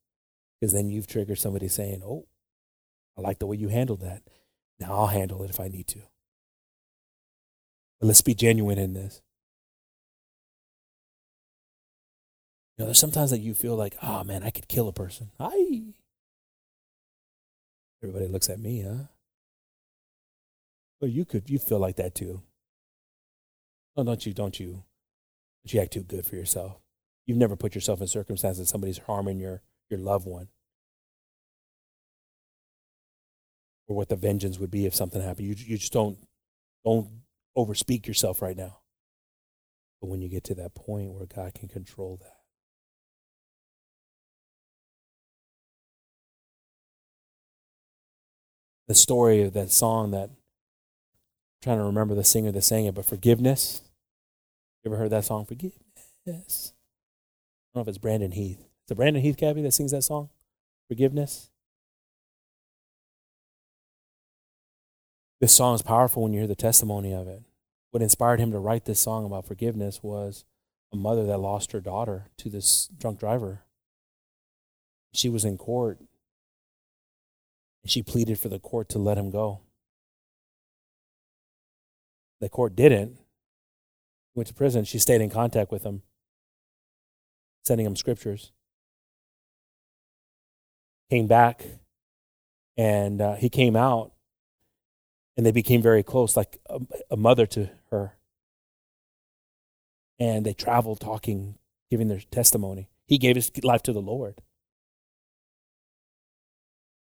Speaker 1: because then you've triggered somebody saying, "Oh, I like the way you handled that. Now I'll handle it if I need to." But let's be genuine in this. Know, there's sometimes that you feel like, "Oh man, I could kill a person." I Everybody looks at me, huh? Well, you could, you feel like that too. Oh, don't you, don't you, don't you act too good for yourself. You've never put yourself in circumstances somebody's harming your, your loved one. Or what the vengeance would be if something happened. You, you just don't, don't overspeak yourself right now. But when you get to that point where God can control that, the story of that song that I'm trying to remember the singer that sang it, but forgiveness. You ever heard that song? Forgiveness. I don't know if it's Brandon Heath. Is it Brandon Heath, Gabby, that sings that song? Forgiveness. This song is powerful when you hear the testimony of it. What inspired him to write this song about forgiveness was a mother that lost her daughter to this drunk driver. She was in court and she pleaded for the court to let him go. The court didn't. He went to prison. She stayed in contact with him, sending him scriptures. Came back, and uh, he came out, and they became very close, like a, a mother to her. And they traveled talking, giving their testimony. He gave his life to the Lord.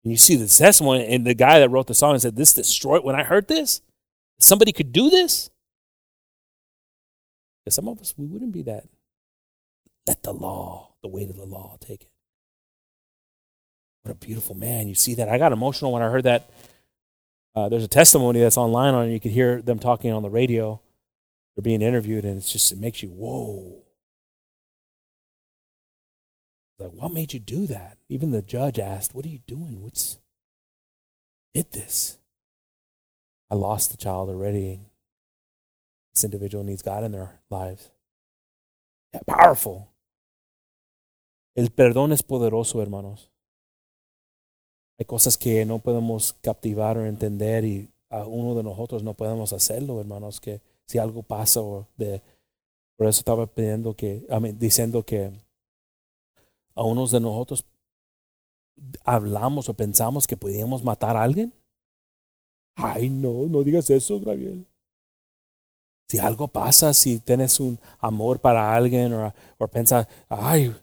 Speaker 1: And you see the testimony, and the guy that wrote the song said, This destroyed, when I heard this, somebody could do this. Because some of us, we wouldn't be that. Let the law, the weight of the law, take it. What a beautiful man. You see that? I got emotional when I heard that. Uh, there's a testimony that's online on it. You could hear them talking on the radio. They're being interviewed, and it's just, it makes you, whoa. Like, what made you do that? Even the judge asked, What are you doing? What's did this? I lost the child already. This individual needs God in their lives. Yeah, powerful. El perdón es poderoso, hermanos. Hay cosas que no podemos captivar o entender y a uno de nosotros no podemos hacerlo, hermanos, que si algo pasa o de por eso estaba pidiendo que, diciendo que a unos de nosotros hablamos o pensamos que podíamos matar a alguien? Ay, no, no digas eso, Gabriel. Si algo pasa, si tienes un amor para alguien o, o piensas, ay,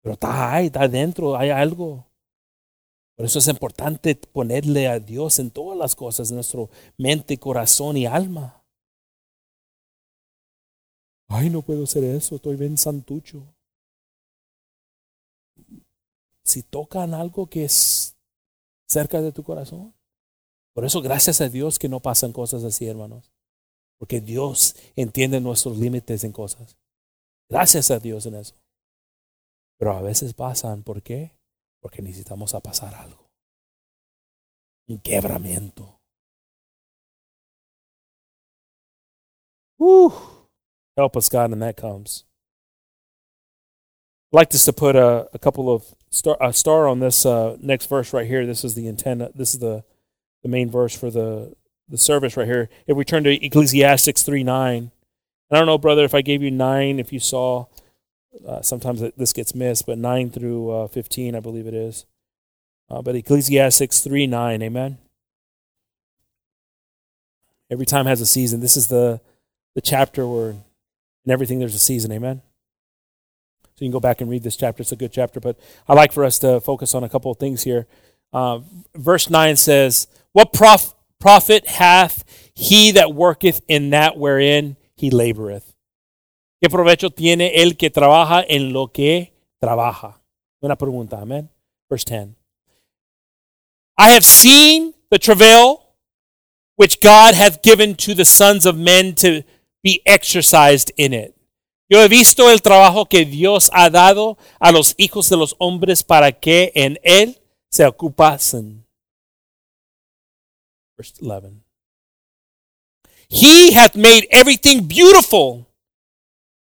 Speaker 1: pero está ahí, está dentro, hay algo. Por eso es importante ponerle a Dios en todas las cosas, en nuestro mente, corazón y alma. Ay, no puedo hacer eso, estoy bien santucho. Si tocan algo que es cerca de tu corazón. Por eso, gracias a Dios que no pasan cosas así, hermanos. Porque Dios entiende nuestros límites en cosas. Gracias a Dios en eso. Pero a veces pasan, ¿por qué? Porque necesitamos a pasar algo. Un quebramiento. Whew. Help us, God, and that comes. I'd like us to put a, a couple of star, a star on this uh, next verse right here. This is the intent. This is the the main verse for the the service right here. If we turn to Ecclesiastes three nine, and I don't know, brother, if I gave you nine, if you saw uh, sometimes this gets missed, but 9 through uh, 15, I believe it is. Uh, but Ecclesiastes 3 9, amen. Every time has a season. This is the, the chapter where in everything there's a season, amen. So you can go back and read this chapter. It's a good chapter, but I like for us to focus on a couple of things here. Uh, verse 9 says, What prof- profit hath he that worketh in that wherein he laboreth? ¿Qué provecho tiene el que trabaja en lo que trabaja? Una pregunta, amén. Verse 10. I have seen the travail which God hath given to the sons of men to be exercised in it. Yo he visto el trabajo que Dios ha dado a los hijos de los hombres para que en él se ocupasen. Verse 11. He hath made everything beautiful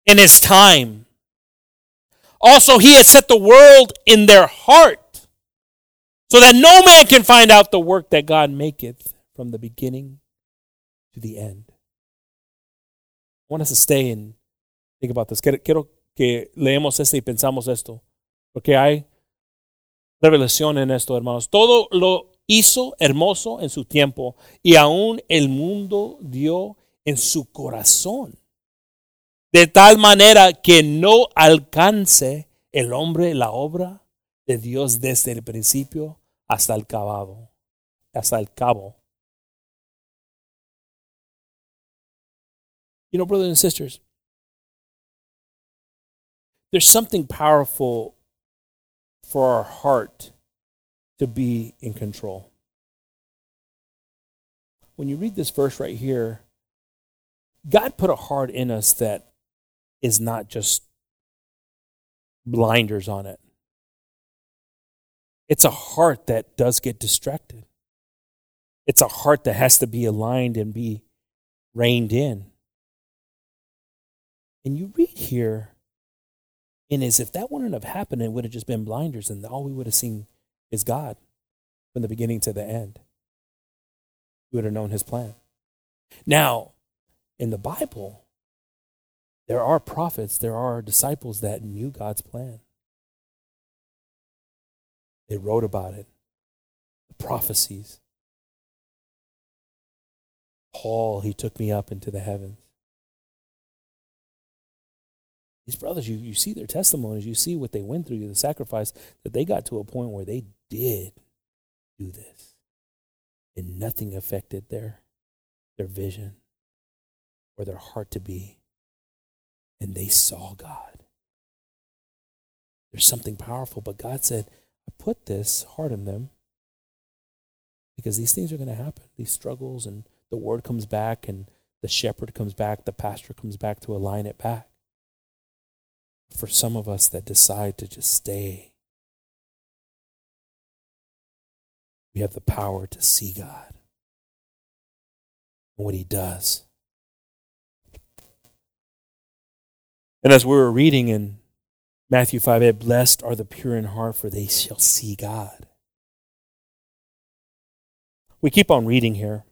Speaker 1: in his time. Also, he has set the world in their heart, so that no man can find out the work that God maketh from the beginning to the end. I want us to stay and Quiero que leemos esto y pensamos esto, porque hay revelación en esto, hermanos. Todo lo hizo hermoso en su tiempo y aún el mundo dio en su corazón de tal manera que no alcance el hombre la obra de Dios desde el principio hasta el cabo, hasta el cabo. You know, brothers and sisters, there's something powerful for our heart to be in control. When you read this verse right here, God put a heart in us that is not just blinders on it. It's a heart that does get distracted. It's a heart that has to be aligned and be reined in. And you read here, and as if that wouldn't have happened, it would have just been blinders, and all we would have seen is God from the beginning to the end. We would have known his plan. Now, in the Bible, there are prophets, there are disciples that knew God's plan. They wrote about it, the prophecies. Paul, he took me up into the heavens. These brothers, you, you see their testimonies, you see what they went through, the sacrifice, that they got to a point where they did do this. And nothing affected their, their vision or their heart to be and they saw God. There's something powerful, but God said, I put this heart in them because these things are going to happen. These struggles, and the word comes back, and the shepherd comes back, the pastor comes back to align it back. For some of us that decide to just stay, we have the power to see God and what He does. And as we were reading in Matthew 5 8, blessed are the pure in heart, for they shall see God. We keep on reading here.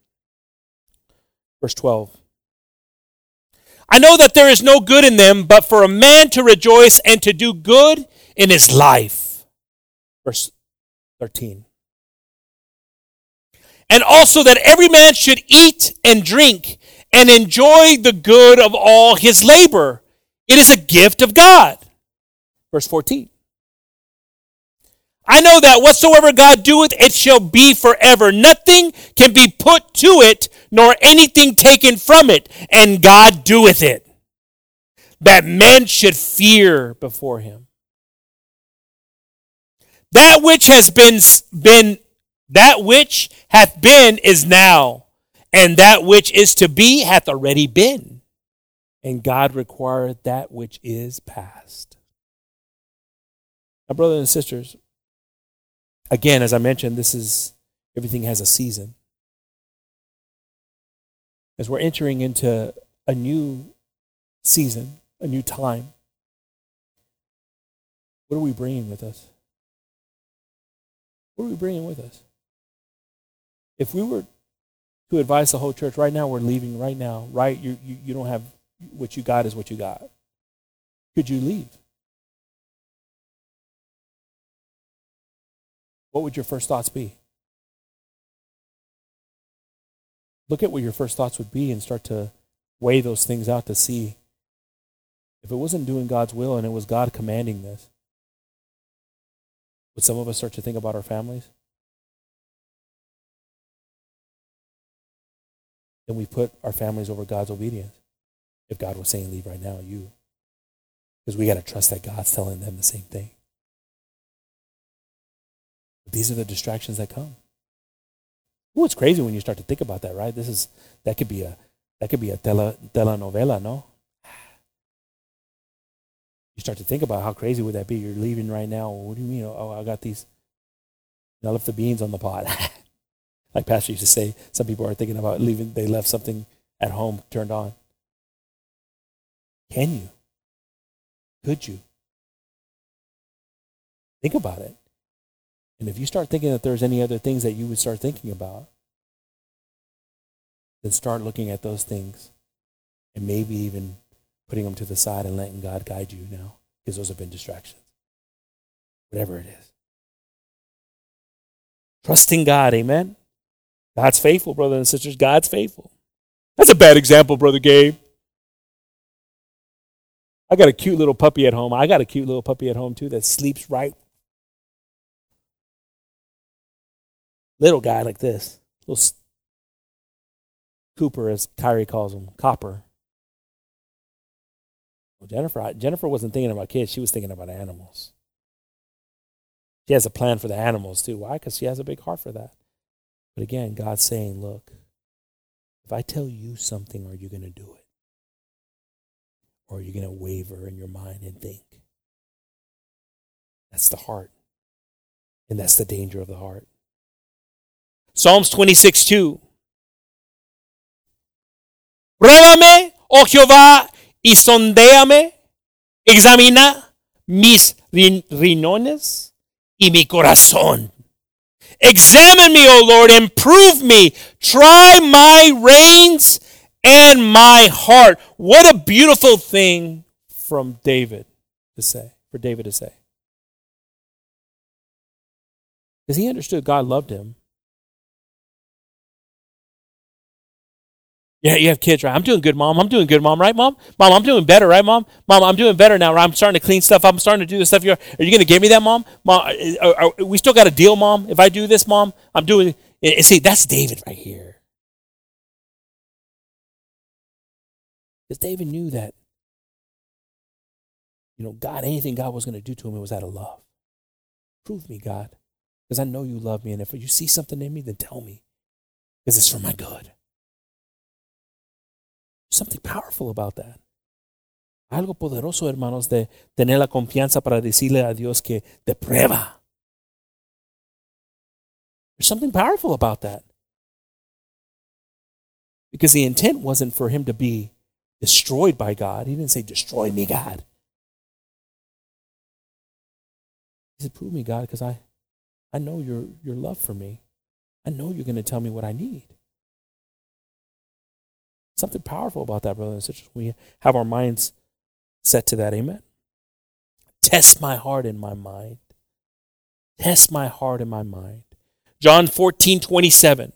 Speaker 1: Verse 12. I know that there is no good in them, but for a man to rejoice and to do good in his life. Verse 13. And also that every man should eat and drink and enjoy the good of all his labor it is a gift of God. Verse 14. I know that whatsoever God doeth, it shall be forever. Nothing can be put to it, nor anything taken from it, and God doeth it. That men should fear before him. That which has been, been that which hath been is now, and that which is to be hath already been. And God required that which is past. Now, brothers and sisters, again, as I mentioned, this is everything has a season. As we're entering into a new season, a new time, what are we bringing with us? What are we bringing with us? If we were to advise the whole church right now, we're leaving right now, right? You, you, you don't have what you got is what you got. Could you leave? What would your first thoughts be? Look at what your first thoughts would be and start to weigh those things out to see if it wasn't doing God's will and it was God commanding this. Would some of us start to think about our families? Then we put our families over God's obedience. If God was saying, leave right now, you. Because we got to trust that God's telling them the same thing. But these are the distractions that come. Ooh, it's crazy when you start to think about that, right? This is that could be a that could be a tele, telenovela, no? You start to think about how crazy would that be? You're leaving right now. What do you mean? Oh, oh I got these. I left the beans on the pot. like Pastor used to say, some people are thinking about leaving. They left something at home turned on. Can you? Could you? Think about it. And if you start thinking that there's any other things that you would start thinking about, then start looking at those things and maybe even putting them to the side and letting God guide you now because those have been distractions. Whatever it is. Trusting God, amen? God's faithful, brothers and sisters. God's faithful. That's a bad example, Brother Gabe. I got a cute little puppy at home. I got a cute little puppy at home too that sleeps right. Little guy like this. Little Cooper, as Kyrie calls him, Copper. Well, Jennifer, Jennifer wasn't thinking about kids. She was thinking about animals. She has a plan for the animals too. Why? Because she has a big heart for that. But again, God's saying, look, if I tell you something, are you going to do it? Or are you going to waver in your mind and think? That's the heart. And that's the danger of the heart. Psalms 26 2. Pruébame, oh Jehová, y sondéame, examina mis rinones y mi corazón. Examine me, O Lord, and prove me. Try my reins and my heart. What a beautiful thing from David to say, for David to say. Because he understood God loved him. Yeah, you have kids, right? I'm doing good, mom. I'm doing good, mom. Right, mom? Mom, I'm doing better, right, mom? Mom, I'm doing better now. Right? I'm starting to clean stuff. I'm starting to do the stuff. You're, are you going to give me that, mom? Mom, are, are, we still got a deal, mom? If I do this, mom, I'm doing. Eh, eh, see, that's David right here. Because David knew that, you know, God, anything God was going to do to him, it was out of love. Prove me, God, because I know you love me, and if you see something in me, then tell me, because it's for my good. Something powerful about that. Algo poderoso, hermanos, de tener la confianza para decirle a Dios que te prueba. There's something powerful about that. Because the intent wasn't for him to be destroyed by God. He didn't say, Destroy me, God. He said, Prove me, God, because I, I know your, your love for me. I know you're going to tell me what I need. Something powerful about that, brothers and sisters. We have our minds set to that. Amen. Test my heart and my mind. Test my heart and my mind. John 14, 27.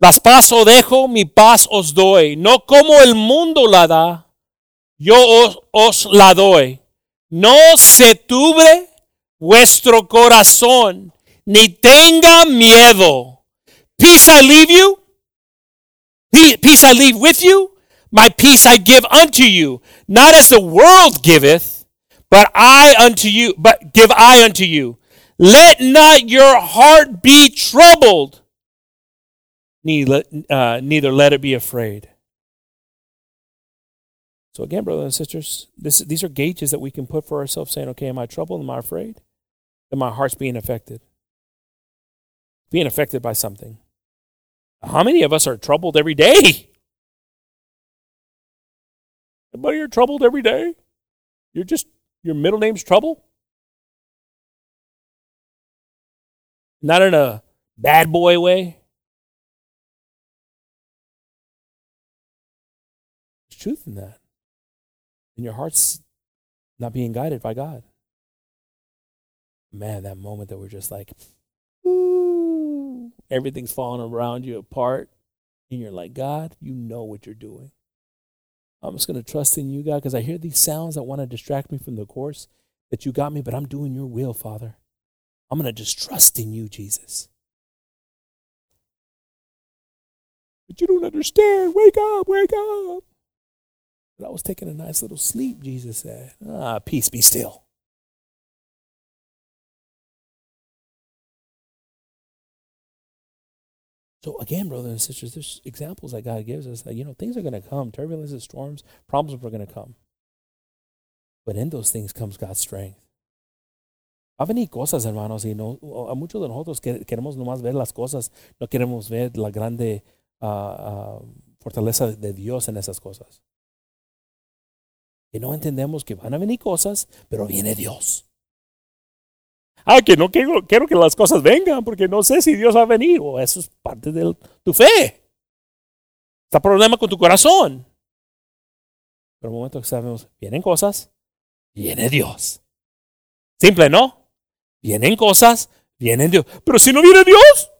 Speaker 1: Las paz os dejo, mi paz os doy. No como el mundo la da, yo os, os la doy.
Speaker 2: No se tubre vuestro corazón, ni tenga miedo. Peace I leave you. Peace I leave with you. My peace I give unto you. Not as the world giveth, but I unto you, but give I unto you. Let not your heart be troubled, neither, uh, neither let it be afraid. So again, brothers and sisters, this, these are gauges that we can put for ourselves saying, okay, am I troubled? Am I afraid? That my heart's being affected. Being affected by something. How many of us are troubled every day? Anybody are troubled every day? You're just your middle name's trouble? Not in a bad boy way. There's truth in that. And your heart's not being guided by God. Man, that moment that we're just like, ooh, everything's falling around you apart. And you're like, God, you know what you're doing. I'm just going to trust in you, God, because I hear these sounds that want to distract me from the course that you got me, but I'm doing your will, Father. I'm going to just trust in you, Jesus. But you don't understand. Wake up, wake up. But I was taking a nice little sleep, Jesus said. Ah, peace be still. So again, brothers and sisters, there's examples that God gives us that you know things are going to come, turbulences, storms, problems are going to come. But in those things comes God's strength. Va a venir cosas, hermanos, y no, a muchos de nosotros queremos nomás ver las cosas, no queremos ver la grande uh, uh, fortaleza de Dios en esas cosas. Y no entendemos que van a venir cosas, pero viene Dios. Ah, que no quiero, quiero que las cosas vengan porque no sé si Dios va a venir. O eso es parte de tu fe. Está problema con tu corazón. Pero el momento que sabemos, vienen cosas, viene Dios. Simple, ¿no? Vienen cosas, viene Dios. Pero si no viene Dios,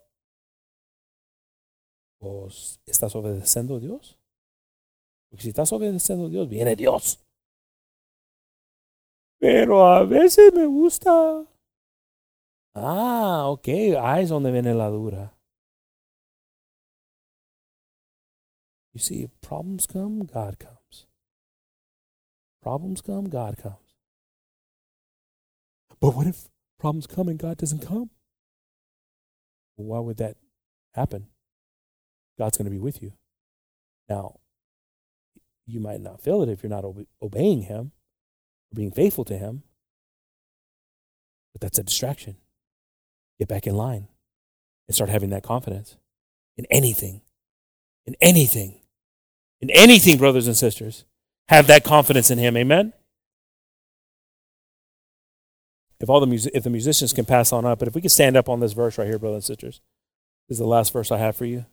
Speaker 2: pues estás obedeciendo a Dios. Porque si estás obedeciendo a Dios, viene Dios. Pero a veces me gusta Ah, ok. Ahí es donde viene la. You see, if problems come, God comes. Problems come, God comes. But what if problems come and God doesn't come? Why would that happen? God's going to be with you. Now, you might not feel it if you're not obe- obeying Him, or being faithful to Him, but that's a distraction. Get back in line and start having that confidence in anything. In anything. In anything, brothers and sisters. Have that confidence in Him. Amen? If all the music, if the musicians can pass on up, but if we can stand up on this verse right here, brothers and sisters, this is the last verse I have for you.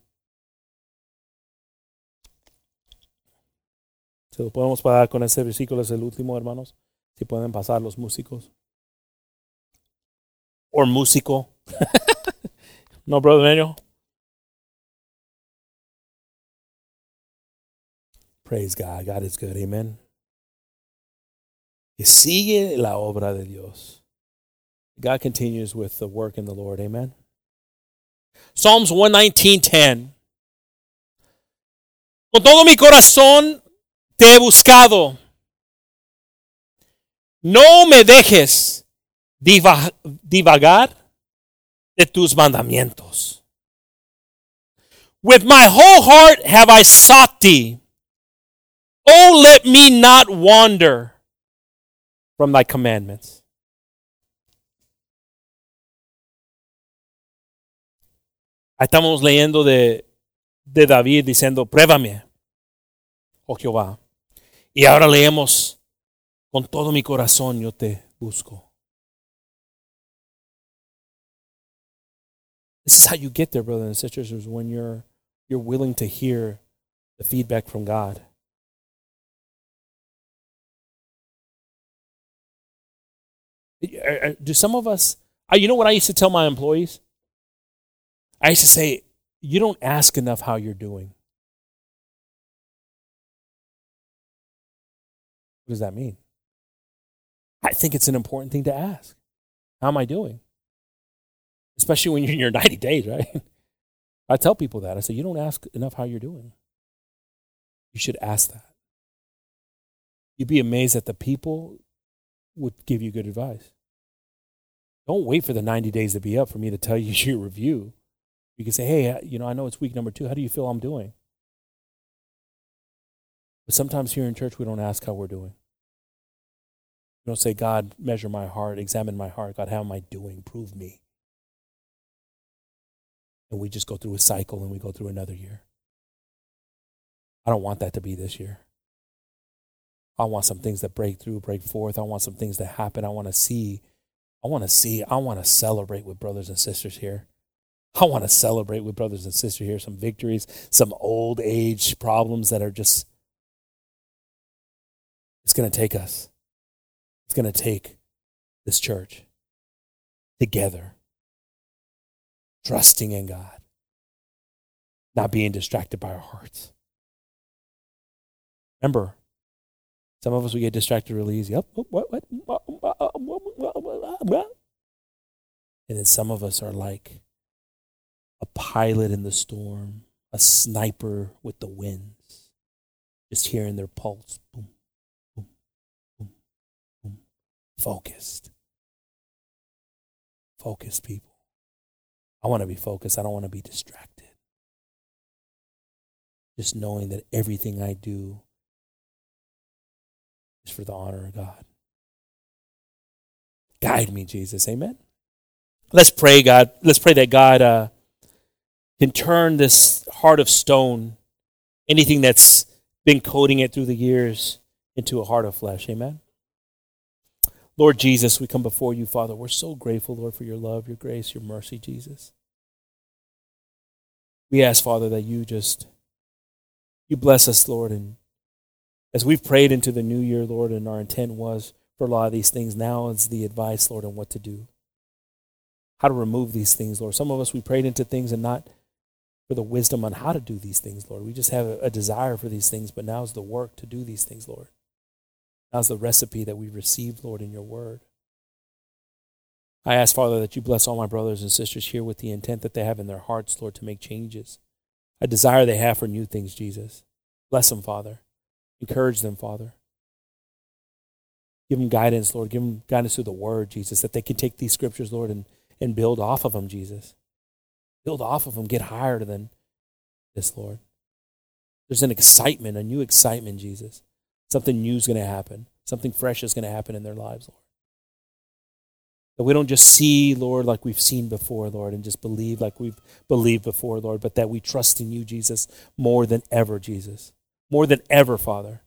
Speaker 2: Se lo podemos pagar con versículo, es el último, hermanos. Si pueden pasar los músicos. Or músico. No, Brother Daniel? Praise God. God is good. Amen. Y sigue la obra de Dios. God continues with the work in the Lord. Amen. Psalms 119:10. Con todo mi corazón te he buscado. No me dejes divagar de tus mandamientos. With my whole heart have I sought thee. Oh, let me not wander from thy commandments. Estamos leyendo de, de David diciendo, pruébame, oh Jehová. Y ahora leemos, con todo mi corazón yo te busco. This is how you get there, brothers and sisters, is when you're you're willing to hear the feedback from God. Uh, uh, do some of us, you know what I used to tell my employees? I used to say, you don't ask enough how you're doing. What does that mean? I think it's an important thing to ask. How am I doing? Especially when you're in your 90 days, right? I tell people that. I say, you don't ask enough how you're doing. You should ask that. You'd be amazed that the people would give you good advice. Don't wait for the 90 days to be up for me to tell you your review. You can say, hey, uh, you know, I know it's week number two. How do you feel I'm doing? But sometimes here in church, we don't ask how we're doing. We don't say, God, measure my heart, examine my heart. God, how am I doing? Prove me. And we just go through a cycle and we go through another year. I don't want that to be this year. I want some things that break through, break forth. I want some things that happen. I want to see. I want to see. I want to celebrate with brothers and sisters here. I want to celebrate with brothers and sisters here some victories, some old age problems that are just it's going to take us. It's going to take this church together, trusting in God, not being distracted by our hearts. Remember, some of us we get distracted really easy. And then some of us are like a pilot in the storm, a sniper with the winds, just hearing their pulse. Boom, Boom, boom boom focused. Focused people. I want to be focused. I don't want to be distracted. Just knowing that everything I do is for the honor of God. Guide me, Jesus. Amen. Let's pray, God. Let's pray that God uh, can turn this heart of stone, anything that's been coating it through the years, into a heart of flesh. Amen. Lord Jesus, we come before you, Father. We're so grateful, Lord, for your love, your grace, your mercy, Jesus. We ask, Father, that you just you bless us, Lord, and as we've prayed into the new year, Lord, and our intent was for a lot of these things, now is the advice, Lord, on what to do. How to remove these things, Lord. Some of us we prayed into things and not for the wisdom on how to do these things, Lord. We just have a, a desire for these things, but now is the work to do these things, Lord. Now's the recipe that we received, Lord, in your word. I ask, Father, that you bless all my brothers and sisters here with the intent that they have in their hearts, Lord, to make changes. A desire they have for new things, Jesus. Bless them, Father. Encourage them, Father. Give them guidance, Lord. Give them guidance through the word, Jesus, that they can take these scriptures, Lord, and, and build off of them, Jesus. Build off of them, get higher than this, Lord. There's an excitement, a new excitement, Jesus. Something new is going to happen. Something fresh is going to happen in their lives, Lord. That we don't just see, Lord, like we've seen before, Lord, and just believe like we've believed before, Lord, but that we trust in you, Jesus, more than ever, Jesus. More than ever, Father.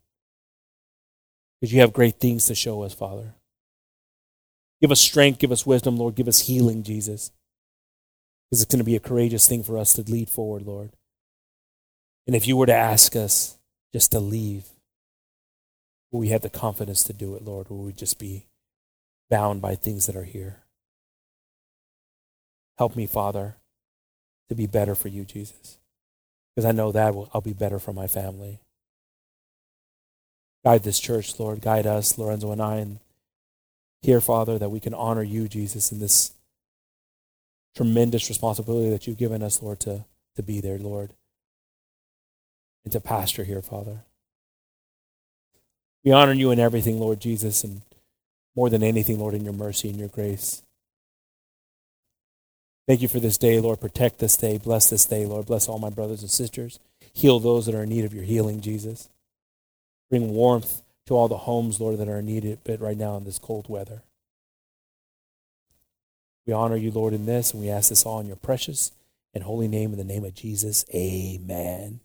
Speaker 2: Because you have great things to show us, Father. Give us strength, give us wisdom, Lord. Give us healing, Jesus. Because it's going to be a courageous thing for us to lead forward, Lord. And if you were to ask us just to leave, Will we have the confidence to do it, Lord? Will we just be bound by things that are here? Help me, Father, to be better for you, Jesus. Because I know that I'll be better for my family. Guide this church, Lord. Guide us, Lorenzo and I, and here, Father, that we can honor you, Jesus, in this tremendous responsibility that you've given us, Lord, to, to be there, Lord, and to pastor here, Father. We honor you in everything, Lord Jesus, and more than anything, Lord, in your mercy and your grace. Thank you for this day, Lord. Protect this day. Bless this day, Lord. Bless all my brothers and sisters. Heal those that are in need of your healing, Jesus. Bring warmth to all the homes, Lord, that are needed it right now in this cold weather. We honor you, Lord, in this, and we ask this all in your precious and holy name, in the name of Jesus. Amen.